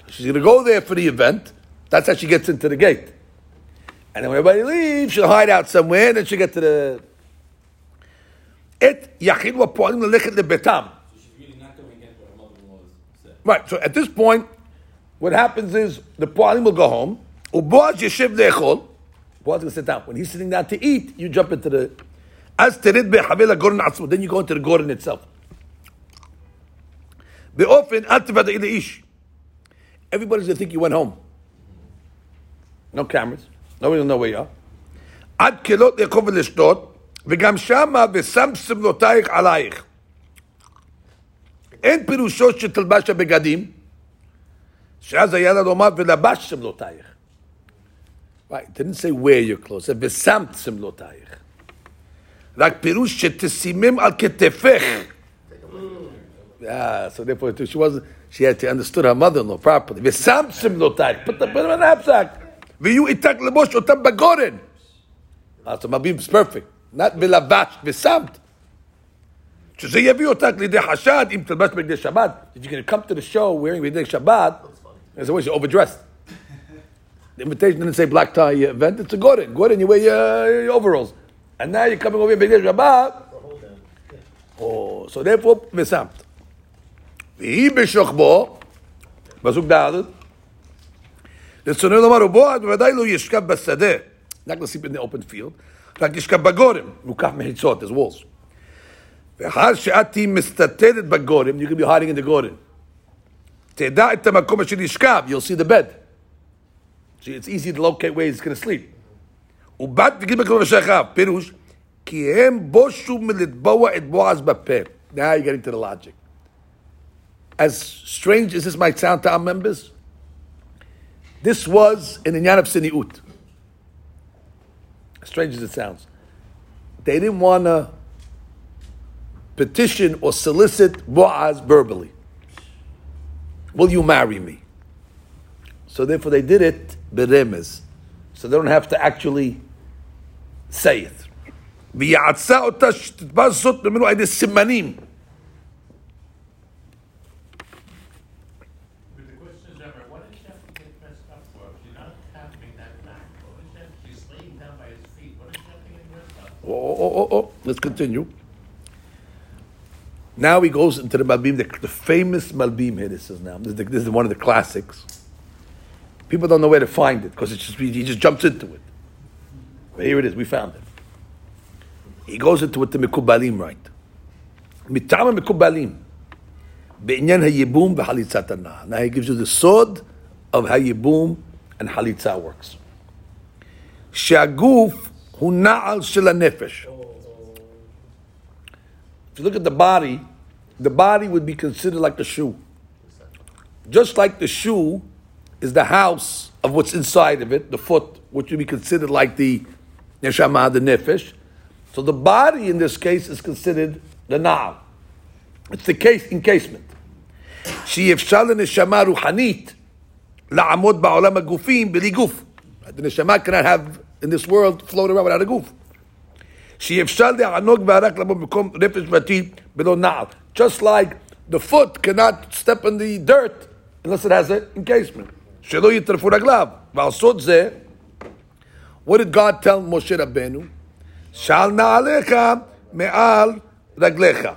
She's going to go there for the event. That's how she gets into the gate. And then when everybody leaves, she'll hide out somewhere, and then she'll get to the... את יחיד ופועלים ללכת לביתם. So she's really not going against what her mother-in-law said. Right, so at this point, what happens is the Poalim will go home, ובועז ישב לאכול, Boaz will sit down. When he's sitting down to eat, you jump into the... אז תרד בחבל הגורן עצמו, then you go into the גורן itself. באופן, אל תוודאי לאיש. Everybody's gonna think you went home. No cameras. Nobody will know where you are. עד כלות לאכול ולשתות, וגם שמה ושם סמלותייך עלייך. אין פירושו שתלבש הבגדים, שאז היה לה לומר ולבש סמלותייך. Right, it didn't say wear your clothes, it ושמת סמלותייך. רק פירוש שתשימם על כתפך. Ah, so therefore too, she wasn't. she had to understood her mother-in-law properly. V'samsim notar. Put them in a knapsack. V'yu itak lebosh otam bagoren. Ah, so is perfect. Not בלבש, ושמת. שזה yavi otak לידי חשד im תלבש בגדי שבת. If you're going to come to the show wearing בגדי שבת, that's the way you're overdressed. The invitation didn't say black tie uh, event, it's a goren. goren, you wear your, your overalls. And now you're coming over here, B'gdei Shabbat. Oh, so therefore, v'samt. והיא בשוכבו, פסוק ד', רצונו לומר, ובועז בוודאי לא ישכב בשדה. Not going to sleep in the open field, רק ישכב בגורם, מוקף מחיצות, there's walls. ואחר שאת תהיי מסתתרת בגורם, you can be hiding in the גורם. תדע את המקום אשר ישכב, you'll see the bed. So it's easy to locate where he's going to sleep. ובת תגיד מקום אשר פירוש, כי הם בושו מלטבוע את בועז בפה. Now you're getting to the logic. As strange as this might sound to our members, this was an inyan of siniut. As strange as it sounds. They didn't want to petition or solicit Boaz verbally. Will you marry me? So therefore they did it beremez. So they don't have to actually say it. ויעצה אותה שתתבע זאת ממנו על ידי סימנים. Oh, oh, oh, oh, oh. Let's continue. Now he goes into the Malbim, the, the famous Malbim here, this is now. This is, the, this is, one of the classics. People don't know where to find it because just, he just jumps into it. But here it is, we found it. He goes into what the Mikubalim, right? Mitama Mikubalim. Be'inyan hayibum v'halitzat Now he gives you the sod of hayibum and halitza works. Shaguf הוא נעל של הנפש. If you look at the body, the body would be considered like the shoe. Just like the shoe is the house of what's inside of it, the foot, which would be considered like the neshama, the nefesh. So the body in this case is considered the na'al. It's the case encasement. שאפשר לנשמה רוחנית לעמוד בעולם הגופים בלי גוף. The neshama cannot have in this world float around without a goof. שאפשר לענוג והרק לעמוד במקום נפש ועתיד בלא נעל. Just like the foot cannot step in the dirt unless it has an encasement. שלא יטרפו רגליו. ועל סוד זה, what did God tell Moshe Rabbeinu? שעל נעליך מעל רגליך.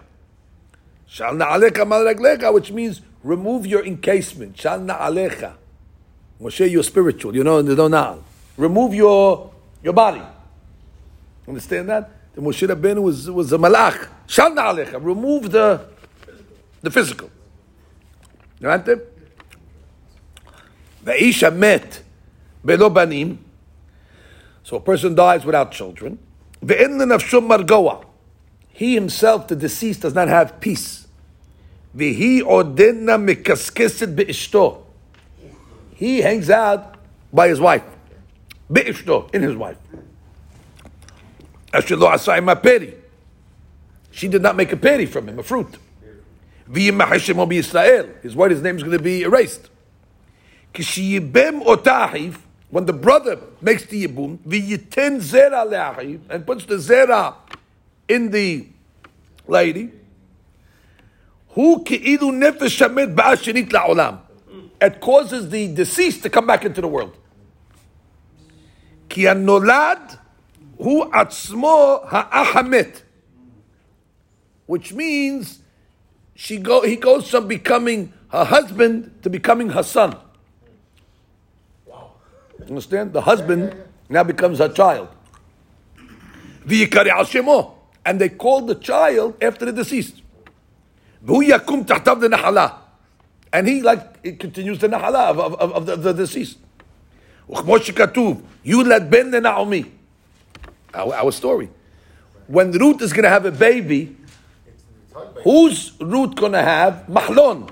שעל נעליך מעל רגליך, which means remove your encasement. שעל נעליך. Moshe, you're spiritual, you know, there's no na'al. Remove your, your body. Understand that? The Moshe Rabbeinu was, was a malach. Shal na'alecha. Remove the, the physical. הבנתם? והאיש המת בלא בנים, so a person dies without children, ואין לנפשו מרגוע. He himself, the deceased, does not have peace. והיא עודנה מקסקסת באשתו. He hangs out by his wife. Be'ishto, in his wife. Ashelo asayim peri She did not make a peri from him, a fruit. V'yimahishim Israel. His wife, his name is going to be erased. Kishiyibem otahiv. When the brother makes the yibum, v'yiten zera le'ahiv, and puts the zera in the lady, who ki'ilu nefesh shamed ba'ashinit la'olam. It causes the deceased to come back into the world. כי הנולד הוא עצמו האח המת. Which means she go, he goes from becoming her husband to becoming her son. Understand? The husband now becomes her child. ויקרא על שמו. And they call the child after the deceased. והוא יקום תחתיו לנחלה. And he like it continues the נחלה of, of, of, of the, the deceased. וכמו שכתוב, יולד בן לנעמי. Our, our story. When Ruth is going to have a baby, who's Ruth going to have? Mahlon.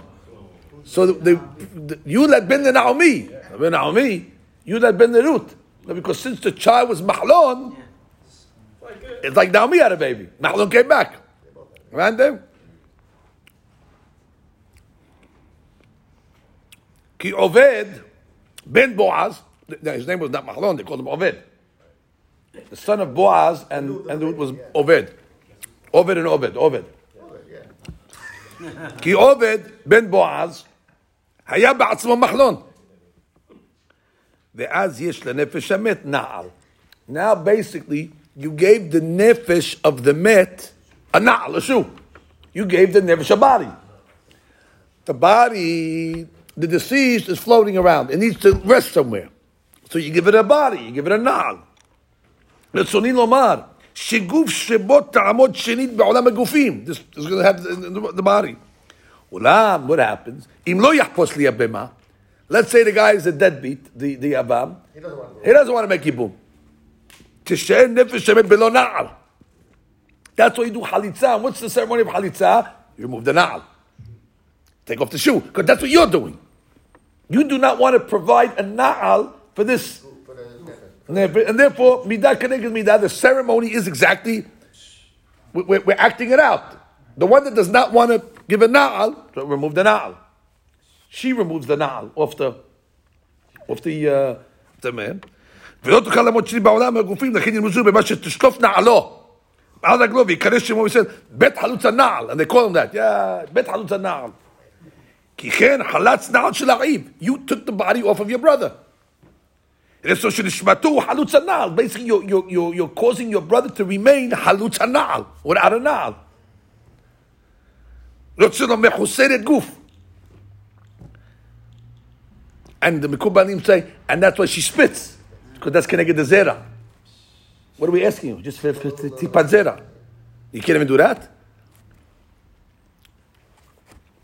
So the, the, the Yulad ben the Naomi, ben Naomi, Yulad ben the Ruth. No, Because since the child was Mahlon, it's like Naomi had a baby. Mahlon came back. Right there? Ki Oved ben Boaz, no, his name was not Mahlon, they called him Oved. The son of Boaz and, and it was Oved. Oved and Oved, Oved. Ki Oved ben Boaz, haya בעצמו Mahlon. Veaz יש lenefesh המת naal. Now basically, you gave the nefesh of the met a na'al, a shoe. You gave the nefesh a body. The body, the deceased is floating around. It needs to rest somewhere. So you give it a body, you give it a na'al. רצוני לומר, שגוף שבו תעמוד שנית בעולם הגופים. This is going to have the, the, the body. אולם, what happens? אם לא יחפוש לי הבמה, let's say the guy is a deadbeat, the, the אבם, He doesn't want to he doesn't want to make ייבום. תשאר נפש שמת בלא נעל. That's why you do חליצה. What's the ceremony of חליצה? You remove the na'al. Take off the shoe. Because that's what you're doing. You do not want to provide a na'al for this for the nefesh. and therefore, and therefore, midah keneged midah, the ceremony is exactly, we- we're, we're acting it out. The one that does not want to give a na'al, so remove the na'al. She removes the na'al off the, off the, uh, the man. ולא תוכל לעמוד שני בעולם הגופים, לכן ילמזו במה שתשלוף נעלו. על רגלו ויקרא שמו וישראל, בית חלוץ הנעל, and they call him that, yeah, בית חלוץ הנעל. כי כן, חלץ נעל של אחיו. You took the body off of your brother. Basically, you're, you're, you're, you're causing your brother to remain halutz hanal, or aranal. And the Mikubalim say, and that's why she spits, because that's connected to Zera. What are we asking you? Just for, for, tipat Zera. You can't even do that?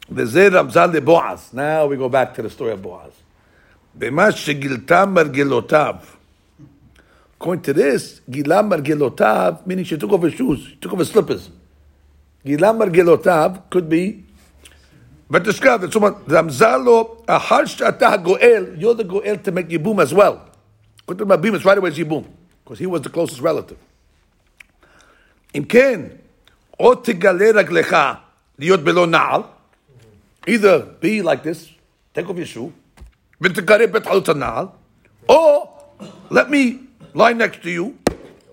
The Zera Zal de Boaz. Now we go back to the story of Boaz. במה שגילתה מרגלותיו. According to this, גילה מרגלותיו, meaning she took off her shoes, she took off her slippers. גילה מרגלותיו could be, ותשכב, זאת אומרת, רמזה לו, אחר שאתה הגואל, you're the גואל to make ייבום as well. According to Mabim, it's right away ייבום, because he was the closest relative. אם כן, או תגלה רגלך להיות בלא נעל, either be like this, take off your shoe, or let me lie next to you,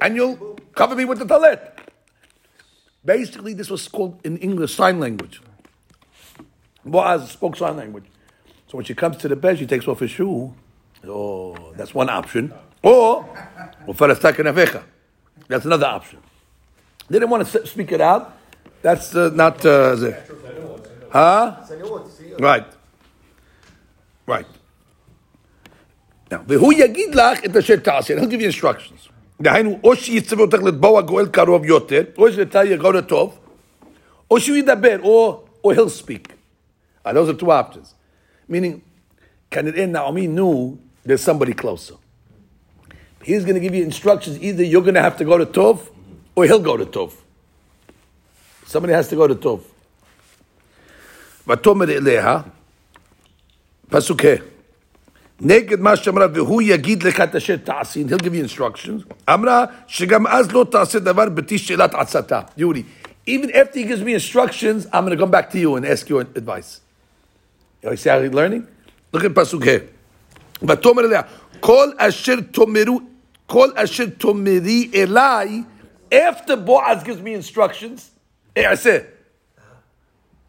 and you'll cover me with the talet. Basically, this was called in English sign language. Boaz spoke sign language. So when she comes to the bed, she takes off her shoe. Oh, that's one option. Or, that's another option. They didn't want to speak it out. That's uh, not. Uh, the, huh? Right. Right. Now, והוא יגיד לך את אשר תעשי, and he'll give you instructions. דהיינו, או שיצווה אותך לתבוע גואל קרוב יותר, או שלתה יגור טוב, או שהוא ידבר, or or he'll speak. Uh, those are two options. Meaning, can it in Naomi knew there's somebody closer. He's going to give you instructions. Either you're going to have to go to Tov, or he'll go to Tov. Somebody has to go to Tov. ותאמר אליה, פסוק ה' נגד מה שאמרה, והוא יגיד לך את אשר תעשין, he'll give you instructions. אמרה שגם אז לא תעשה דבר בתי שאלת עצתה. Yuri, even after he gives me instructions, I'm going to come back to you and ask you advice. You see how he's learning? Look at פסוק ה' ותאמר אליה, כל אשר תאמרו, כל אשר תאמרי אליי, after Boaz gives me instructions, אעשה.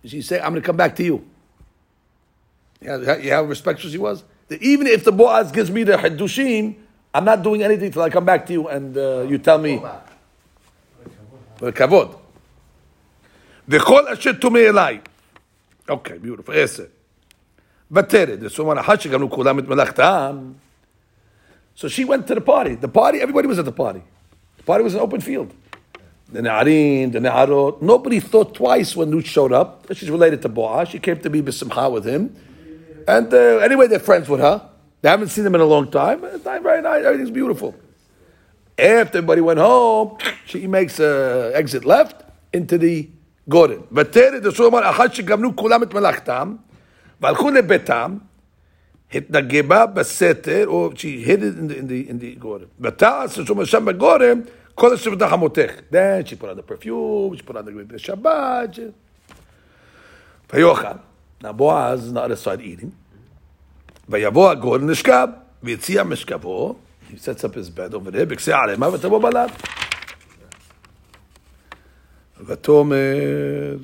She say, I'm going to come back to you. Yeah, you have how respectful she was? That even if the Boaz gives me the Hiddushin, I'm not doing anything till I come back to you and uh, you tell me. בכבוד. וכל אשר תומה אליי. אוקיי, ביוטיפול, עשר. ותרד, זאת אומרת, אחת שגמרו כולם את מלאכתם. So she went to the party. The party, everybody was at the party. The party was an open field. The Na'arim, the Na'arot. Nobody thought twice when Ruth showed up. She's related to Boaz. She came to be B'Simcha with him. And uh, anyway, they're friends with her. They haven't seen them in a long time. It's not very nice. Everything's beautiful. After everybody went home, she makes an exit left into the Gordon. ותרד, אסור לומר, אחת שגמרו כולם את מלאכתם, והלכו לביתם, התנגבה בסתר, or she hid it in the, in the, in the גורם. ותעש, אסור לומר, שם בגורם, כל אשר בתוך חמותך. Then she put on the perfume, she put on the גבי שבת. she- ויאכל. Now Boaz is on the other side eating. ויבוא הגורם נשכב, ויציע משכבו, he sets up his bed over there, בקצה הערימה, ותבוא בלב. ותאמר,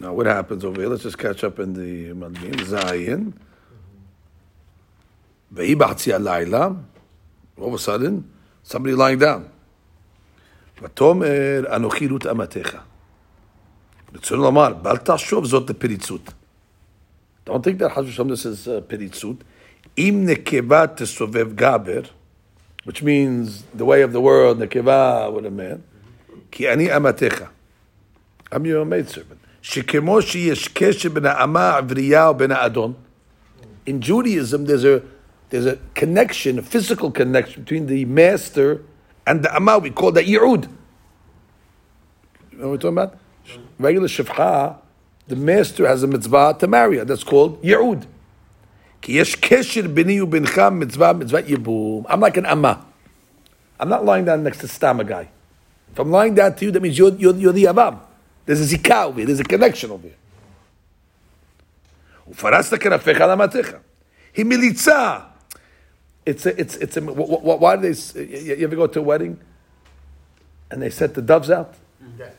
now what happens over here? Let's just catch up in the מדמים, זין. ויהי בחצי הלילה, all of a sudden, somebody lying down. ותאמר, אנוכי רות אמתך. רצונו לומר, בל תחשוב זאת לפריצות. Don't think that חס ושלום this is uh, פריצות. אם נקבה תסובב גבר, which means the way of the world, נקבה with a man, כי אני אמתך. I'm your maidservant. שכמו שיש קשר בין האמה העברייה ובין האדון. In Judaism, there's a, there's a connection, a physical connection between the master and the ama. We call that yi'ud. You know what we're talking about? regular shivcha, the master has a mitzvah to marry her. That's called Yehud. I'm like an amma. I'm not lying down next to Stama guy. If I'm lying down to you, that means you're, you're, you're the Abab. There's a zikah over here, there's a connection over here. He. It's a, it's, it's a, why do they, you ever go to a wedding and they set the doves out? Yeah.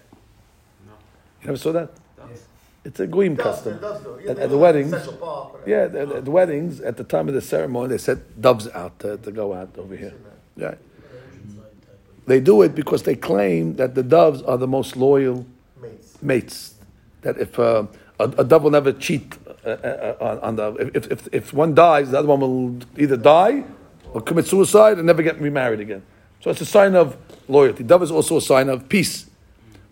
You never saw that? Yes. It's a goyim Does, custom. it does. Yeah, At, at the do weddings, Central Park, yeah, at, at the weddings, at the time of the ceremony, they set doves out to, to go out over here. Yeah. They do it because they claim that the doves are the most loyal Mates. mates. That if uh, a, a dove will never cheat uh, uh, on, on the if, if if one dies, the other one will either die or commit suicide and never get remarried again. So it's a sign of loyalty. Dove is also a sign of peace.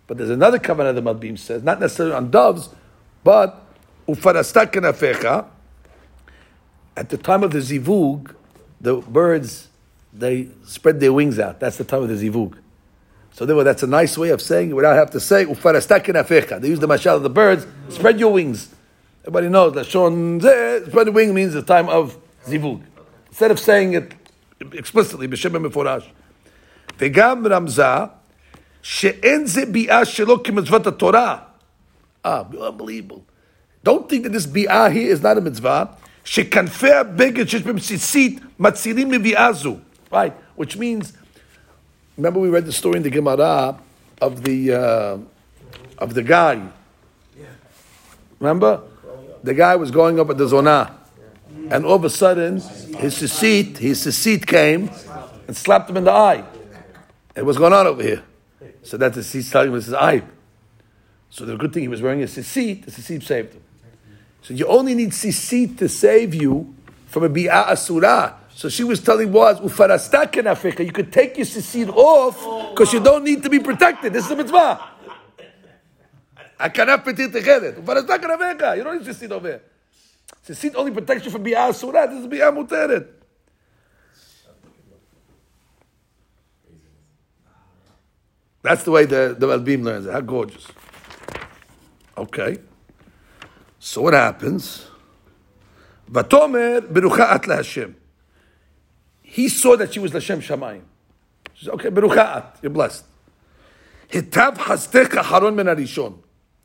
But there's another covenant the Malbim says, not necessarily on doves, but ufarastakana At the time of the zivug, the birds they spread their wings out. That's the time of the zivug. So therefore, that's a nice way of saying it without having to say ufarastakana They use the mashal of the birds. Spread your wings. Everybody knows that shon spread the wing means the time of zivug. Instead of saying it explicitly, b'shem meforash. v'gam ramza. שאין זה ביאה שלו כמצוות התורה. Ah, unbelievable. Don't think that this ביאה here is not a mitzvah. שכנפי הבגד שיש בהם ציצית מצילים מביאה זו. Right, which means, remember we read the story in the Gemara of the, uh, of the guy. Remember? The guy was going up at the zonah. And all of a sudden, his seat, his seat came and slapped him in the eye. Hey, what's going on over here? So that's the seat telling him this is eye. So the good thing he was wearing a seat, the seat saved him. So you only need sisit to save you from a bi'a asura. So she was telling Boaz, ufarasta kenafecha, you could take your sisit off because you don't need to be protected. This is a mitzvah. הכנף פתיר תכלת. ופרסת כנפיך. You don't need ציצית over. ציצית only protects you from ביאה אסורה, this is ביאה מותרת. That's the way the, the Malbim learns it. How gorgeous. Okay. So what happens? Vatomer berucha'at laHashem. He saw that she was Lashem Shamayim. She said, okay, berucha'at, you're blessed. Hitav hastecha haron menarishon.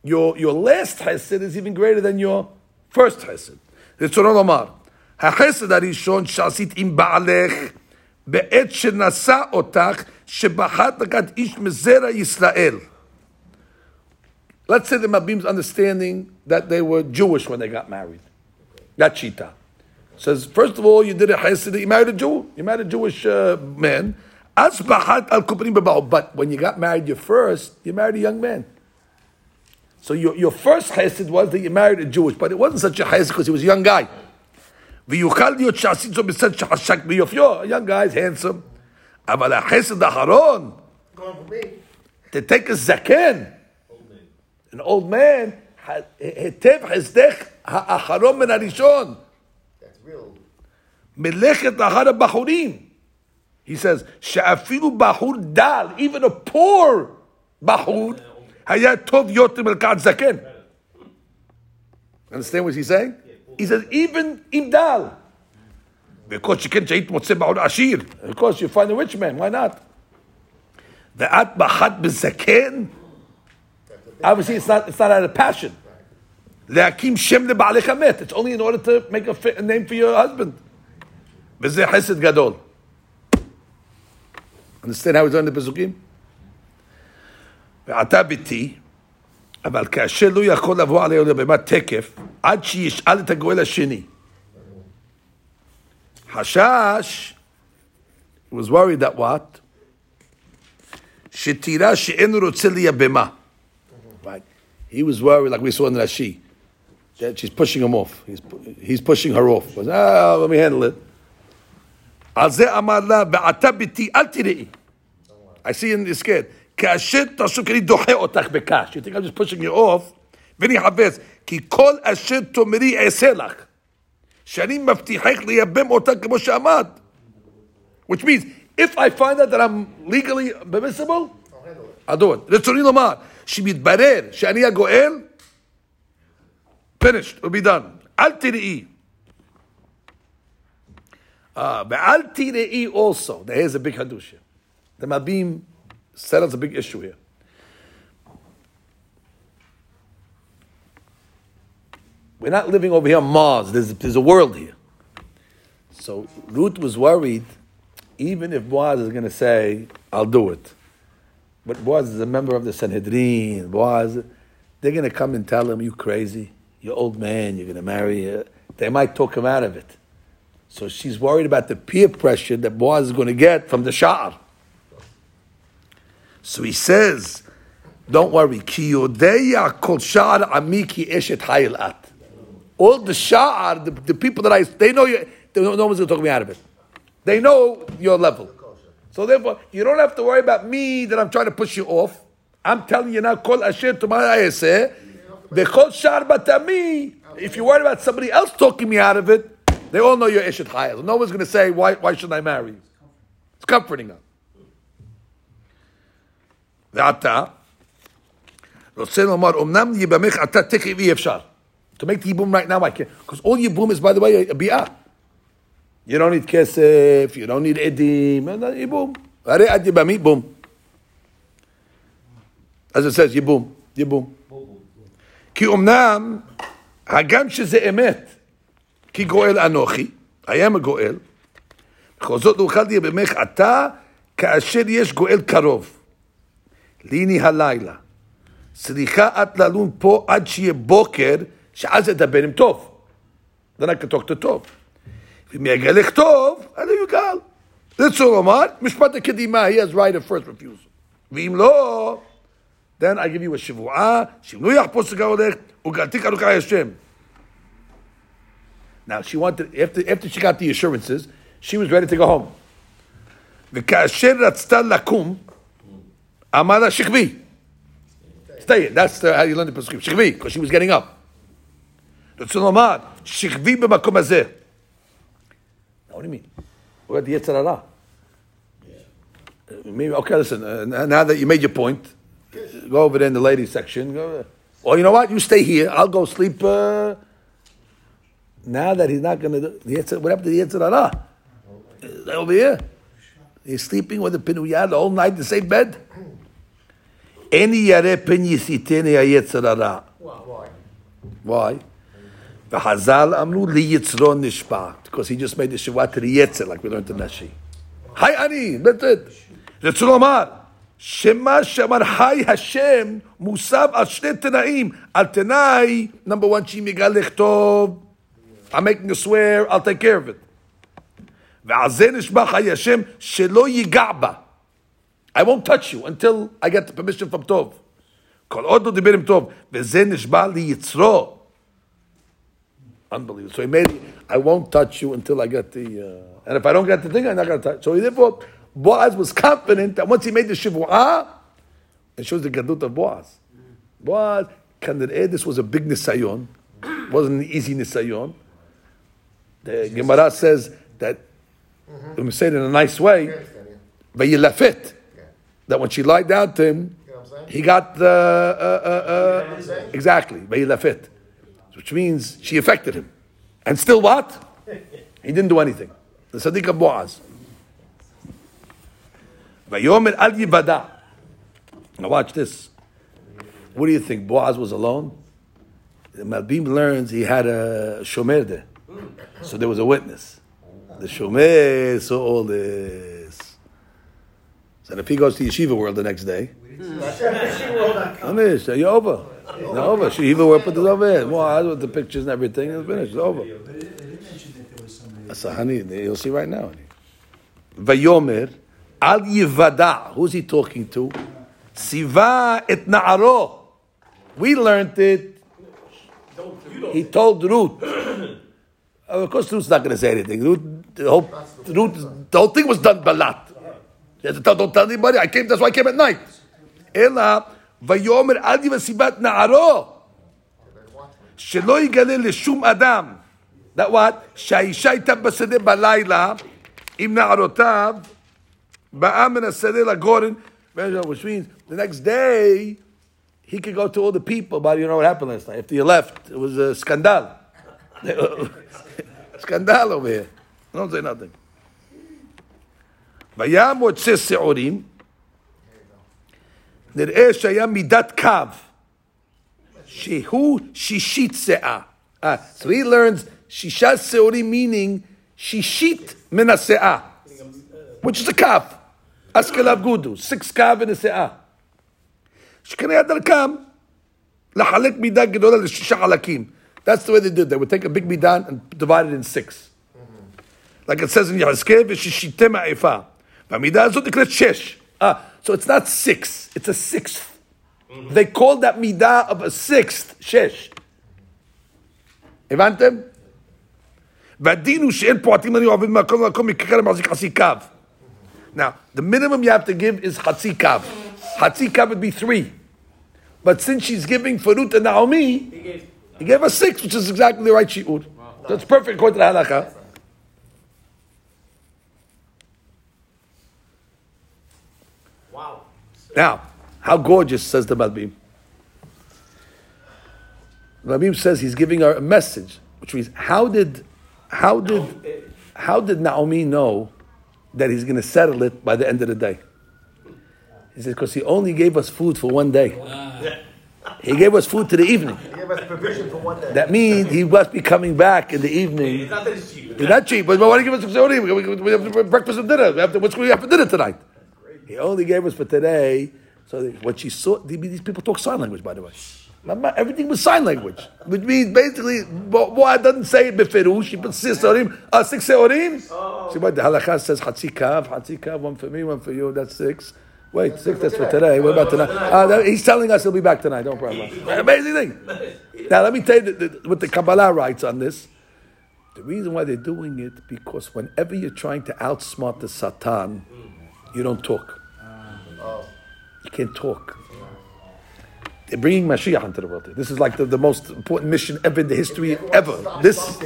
Your, your last chesed is even greater than your first chesed. Ritzonon omar. Ha'chesed arishon shasit im ba'alech בעת שנשא אותך, שבחרת לקחת איש מזרע ישראל. Let's say the Malbim's understanding that they were Jewish when they got married. That Shita. Says, first of all, you did a chesed, you married a Jew. You married a Jewish uh, man. But when you got married, you first, you married a young man. So your, your first chesed was that you married a Jewish, but it wasn't such a chesed because he was a young guy. ויוכל להיות שעשית זאת בסד שחשק ביופיו, a young guy is handsome. אבל החסד האחרון, Going for me. to take a zaken, an old man, היטב חסדך האחרון מן הראשון, That's real. מלאכת אחר הבחורים. He says, שאפילו בחור דל, even a poor בחור, היה טוב יותר מלקחת זקן. Understand what he's saying? He says, even אם דל. וכל שכן שהיית מוצא בעוד עשיר. Of course, you find a rich man, why not? ואת בחרת בזקן? Obviously, it's not, it's not out of passion. להקים שם לבעלך מת. It's only in order to make a, fi- a name for your husband. וזה חסד גדול. Understand how we learn the פסוקים? ועתה ביתי, אבל כאשר לא יכול לבוא עליה לבמת תקף, עד שישאל את הגואל השני. חשש, he was worried that what? שתראה שאין הוא רוצה לייבמה. Right? He was worried, like we saw in Rashi, that she's pushing him off. He's, he's pushing her off. He goes, ah, let me handle it. על זה אמר לה, ועתה ביתי, אל תראי. I see in the scared. כאשר תעשו כי אני דוחה אותך בקש. You think I'm just pushing you off, וניחפץ. כי כל אשר תאמרי אעשה לך, שאני מבטיחך לייבם אותה כמו שאמרת. which means, if I find out that I'm legally permissible, I'll do it. רצוני לומר, שמתברר שאני הגואל, finished, will be done. אל תראי. ואל תראי also, there's a big hadusha. The Malbim settles a big issue here. We're not living over here on Mars. There's, there's a world here. So Ruth was worried, even if Boaz is going to say, I'll do it. But Boaz is a member of the Sanhedrin. Boaz, they're going to come and tell him, you crazy. You're old man. You're going to marry. her." They might talk him out of it. So she's worried about the peer pressure that Boaz is going to get from the Sha'ar. So he says, don't worry. Ki yodeya kol Sha'ar amiki eshet hayil. All the Sha'ar, the, the people that I, they know you, they no one's going to talk me out of it. They know your level. So therefore, you don't have to worry about me that I'm trying to push you off. I'm telling you now, kol asher tumay ayaseh, v'kol shar batami. If you're worried about somebody else talking me out of it, they all know you're Eshet Chayil. No one's going to say, why, why shouldn't I marry you? It's comforting them. ועתה, רוצה לומר, אמנם יבמך אתה תקף אי אפשר. To make the yibum right now, I can't. Because all yibum is, by the way, a bi'ah. You don't need kesef, you don't need edim, and then yibum. הרי עד יבמי, בום. As it says, יבום, יבום. כי אמנם, הגם שזה אמת, כי גואל אנוכי, I am a גואל, בכל זאת לא אוכל יבמך אתה, כאשר יש גואל קרוב. ליני הלילה. צריכה את ללון פה עד שיהיה בוקר, שאז תדבר עם טוב. Then I can talk to טוב. אם יגלך טוב, אז הוא יגאל. רצו לומר, משפט הקדימה, he has right of first refusal. ואם לא, then I give you a שבועה, שאם לא יחפוש לגאולך, וגלתי כרוך השם. Now, she wanted, after, after she got the assurances, she was ready to go home. וכאשר רצתה לקום, אמר לה, שכבי. Stay stay it. That's the, how you learn the Pesachim. Shechvi, because she was getting up. רצון לומר, שכבי במקום הזה. Now, What do you mean? We're at the Yetzer Hara. Maybe, okay, listen, uh, now that you made your point, go over there in the ladies section. Go, or you know what? You stay here. I'll go sleep. Uh, now that he's not going to do the Yetzer, what happened to the Yetzer Hara? Uh, Over here. He's sleeping with the Pinuyah the whole night in the same bed. Pin yisitene Yetzer Hara. Why? Why? V'Hazal amru li yitzron nishpat because he just made the shiva to the yetzer like we learned in Nashi. Hi ani, that's. רצו לומר, שמה שאמר היי השם מוסב על שני תנאים. על תנאי, number one, שאם יגע לכתוב, I'm making a swear, I'll take care of it. ועל זה נשבע חיי השם שלא ייגע בה. I won't touch you until I get the permission from טוב. כל עוד לא דיבר עם טוב, וזה נשבע ליצרו. Unbelievable. So he made it, I won't touch you until I get the, uh, and if I don't get the thing, I'm not going to touch. So he therefore, Boaz was confident that once he made the Shivu'ah, it shows the Gadlut of Boaz. Boaz, כנראה this was a big nisayon, wasn't an easy nisayon. The Gemara says that, let me say it in a nice way, Vayilafit, that when she lied down to him, You know what I'm saying? he got the, uh, uh, uh, exactly, Vayilafit, which means she affected him. And still what? [LAUGHS] He didn't do anything. The Sadiq of Boaz. Vayomer al. Now watch this. What do you think? Boaz was alone? The Malbim learns he had a shomer there. So there was a witness. The shomer saw all this. So if he goes to Yeshiva World the next day, Anish, you're over. You're over. Yeshiva World put this over here. Boaz with the pictures and everything. It's finished. It's over. Honey. You'll see right now. Vayomer al yivada. Who's he talking to? Siva et na'aro. We learned it. He told Ruth. [COUGHS] of course, Ruth's not going to say anything. Ruth, the whole, Ruth, the whole thing was done balat. She had to tell, don't tell anybody. I came. That's why I came at night. Ela vayomer al yivasivat na'aro. שלא יגלה לשום אדם. That what? שהאישה הייתה בשדה בלילה עם נערותיו, באה מן השדה לגורן, which means the next day he could go to all the people, but you know what happened last night. After you left, it was a scandal. [LAUGHS] scandal over here. Don't say nothing. והיה מוצא שעורים, נראה שהיה מידת קו. שהוא שישית שאה. Ah, so he learns shisha seori meaning shishit min se'ah, which is a kaf. Askelav gudu, six kav in a se'ah. שכנראה דרכם לחלק מידה גדולה לשישה חלקים. That's the way they did. They would take a big midan and divide it in six. Like it says in Yahzkel, ושישיתם העיפה. והמידה הזאת נקראת שש. Ah, so it's not six, it's a sixth. They called that midah of a sixth, shesh. הבנתם? והדין הוא שאין פועטים אני עובד מהמקום למקום מככר מחזיק חצי קו. Now, the minimum you have to give is חצי קו. חצי קו would be three. But since she's giving for Ruth and Naomi, he gave her six, which is exactly the right shi'ur. That's perfect according to the halakha. Now, how gorgeous, says the Malbim. Malbim says he's giving her a message, which means how did, how did, how did Naomi know that he's going to settle it by the end of the day? He says because he only gave us food for one day. Ah. He gave us food to the evening. He gave us provision for one day. That means he must be coming back in the evening. It's not that it's cheap. It's not cheap, but why do you give us we, have breakfast and dinner? We have to, what's going to have for dinner tonight? He only gave us for today. So what she saw, these people talk sign language, by the way. Everything was sign language, which means basically, why doesn't say it beferush. She puts six seorim, uh, six seorim. See what the halakha says? Hatzi kav, hatzi kav, one for me, one for you. That's six. Wait, six. That's for today. What about tonight? Uh, he's telling us he'll be back tonight. No problem. [LAUGHS] Amazing thing. Now let me tell you the, the, what the Kabbalah writes on this. The reason why they're doing it because whenever you're trying to outsmart the Satan, you don't talk. You can't talk. They're bringing Mashiach into the world. This is like the, the most important mission ever in the history ever. This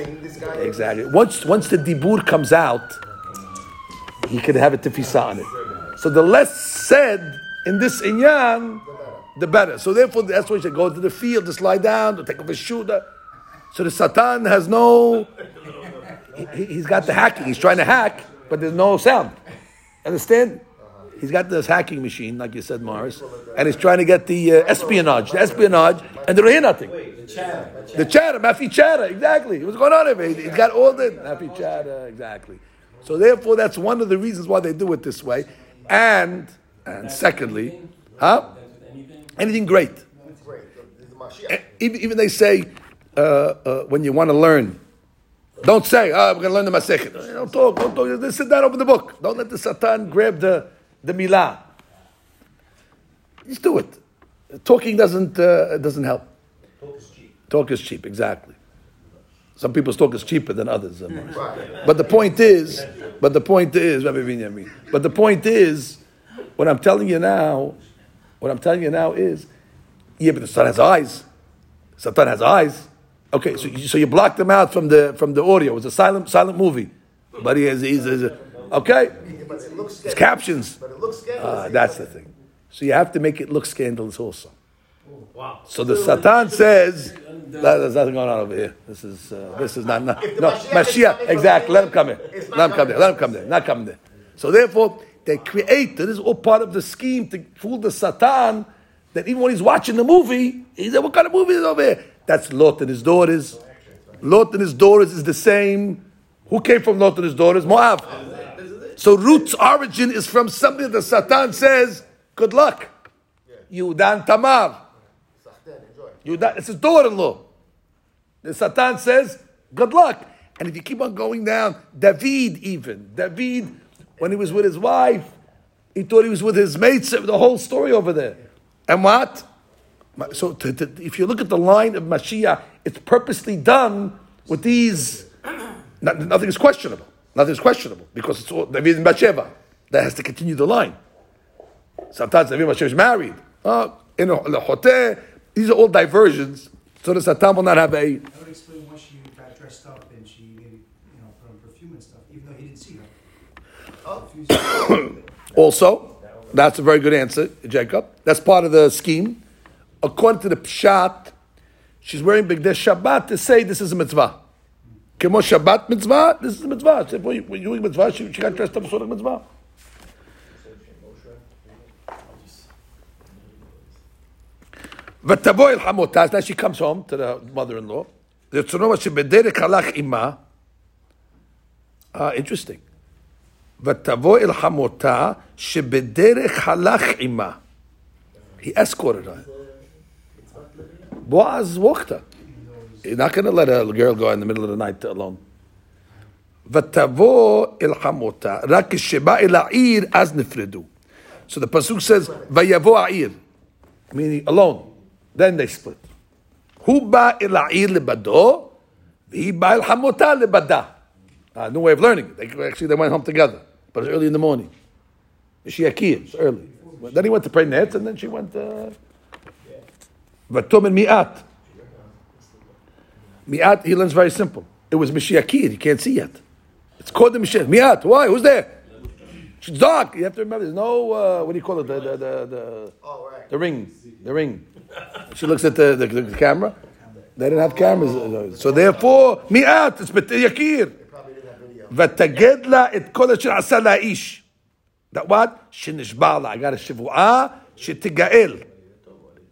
exactly. Once once the dibur comes out, he could have a tefisa on it. So the less said in this inyan, the better. So therefore, that's why you should go to the field, just lie down, to take off his shoe. So the Satan has no. He, he's got the hacking. He's trying to hack, but there's no sound. Understand? He's got this hacking machine, like you said, Morris, and he's trying to get the uh, espionage, the espionage, and they don't hear nothing. The chatter. The chatter, Mafi chatter, exactly. What's going on over here? He's got all the Mafi chatter, exactly. So therefore, that's one of the reasons why they do it this way. And and secondly, huh? Anything. Great. Even, even they say uh, uh, when you want to learn, don't say, "Oh, we're going to learn the Masechet." Don't talk. Don't talk. Just sit down, open the book. Don't let the Satan grab the the milah. Just do it. Talking doesn't uh, doesn't help. Talk is cheap. Talk is cheap, exactly. Some people's talk is cheaper than others. Morris. But the point is, but the point is, Rabbi Binyamin. But the point is, what I'm telling you now, what I'm telling you now is, yeah, but the Satan has eyes. Satan has eyes. Okay, so you, so you blocked him out from the from the audio. It was a silent silent movie, but he has he's, he's okay. But it looks It's captions. But it looks scandalous. Uh, that's the thing. So you have to make it look scandalous also. Wow. So the Satan says, [LAUGHS] "That- "There's nothing going on over here. This is uh, this is not, not no Mashiach is Mashiach. Exactly. Let him come here. Let not him come there. Let him come there. Not come there. So therefore, they create. This is all part of the scheme to fool the Satan. That even when he's watching the movie, he said, "What kind of movie is over here?" That's Lot and his daughters. Lot and his daughters is the same. Who came from Lot and his daughters? Moab. So Ruth's origin is from something that Satan says, "Good luck." Yudan Tamar. Yudan, it's his daughter-in-law. The Satan says, "Good luck." And if you keep on going down, David even David, when he was with his wife, he thought he was with his mates. The whole story over there. And what? So to, to, if you look at the line of Mashiach, it's purposely done with these. [CLEARS THROAT] Not, nothing is questionable. Nothing is questionable because it's all David and Bathsheba. That has to continue the line. Sometimes David and Bathsheba is married. Uh, in a, in a hotel. These are all diversions. So the Satan will not have a. That would explain why she got dressed up and she maybe, you know, put on perfume and stuff, even though he didn't see her. [COUGHS] Also, that's a very good answer, Jacob. That's part of the scheme. According to the Pshat, she's wearing Bigdei Shabbat to say this is a mitzvah. Kemo Shabbat mitzvah, this is a mitzvah. So when you- when you're doing mitzvah, she, she got dressed up for the mitzvah. ותבוא אל חמותה, אז now she comes home to the mother-in-law. רצונו שבדרך הלך עמה. Ah, interesting. ותבוא אל חמותה שבדרך הלך עמה. He escorted her. Boaz walked her. You're not going to let a girl go in the middle of the night alone. ותבוא אל חמותה, רק כשבא אל העיר אז So the pasuk says, "Vayavo a'ir," meaning alone. Then they split. הוא בא אל העיר לבדו, He ba el חמותה לבדה. Uh, new way of learning. They, actually, they went home together, but it's early in the morning. She akiyah, it's early. Then he went to pray netz, and then she went. Uh, ותום אל Mi'at, he learns very simple. It was Mashiachid, you can't see yet. It's called the Mashiach. Mi'at, why? Who's there? It's dark. You have to remember, there's no, uh, what do you call it? The, the, the, the, Oh, right. the ring. The ring. She looks at the, the, the camera. They didn't have cameras. So therefore, Mi'at, it's Bet Yakir. Probably didn't have video. ותגד לה את כל אשר עשה לה האיש. That what? שנשבע לה, I got a שבועה שתגאל.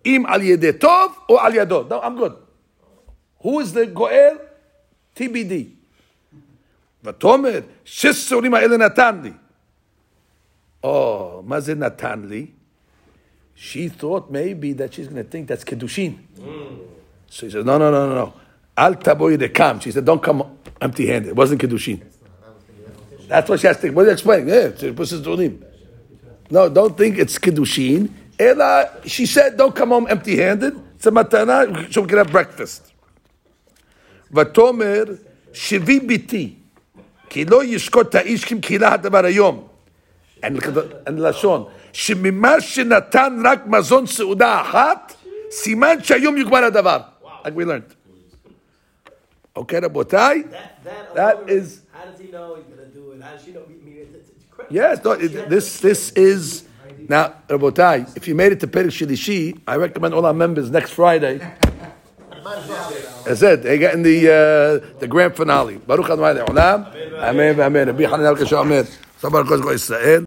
אם על ידי טוב או על ידו. No, I'm good. Who is the גואל? TBD. ותאמר, שש שעורים האלה נתן לי. Oh, מה זה נתן לי? She thought maybe that she's going to think that's Kedushin. So he said, no, no, no, no, no. Al taboy rekam. She said, don't come empty-handed. It wasn't Kedushin. That's what she has to think. What are you explaining? Yeah, it's Pushas Dunim. No, don't think it's Kiddushin. Ella, she said, don't come home empty handed. It's a matana, so we can have breakfast. ותאמר, שבי ביתי, כי לא ישקוט האיש כמקהילה הדבר היום. אין אין לשון, שממה שנתן רק מזון סעודה אחת, Siman shayum yukbar hadavar. Like we learned. Okay, Rabotai? That, that, That alone, is- How does he know he's gonna do it? How does she know? I mean, it's, it's crazy. Yes, no, it- this this is now, Rabotai. If you made it to Perik Shilishi, I recommend all our members next Friday. [LAUGHS] That's it. They're getting the uh, the grand finale. Baruch Adonai Le'olam. Amen. Amen. Rabbi Hanan Al Kasha Amen. Sabar Kosh Israel.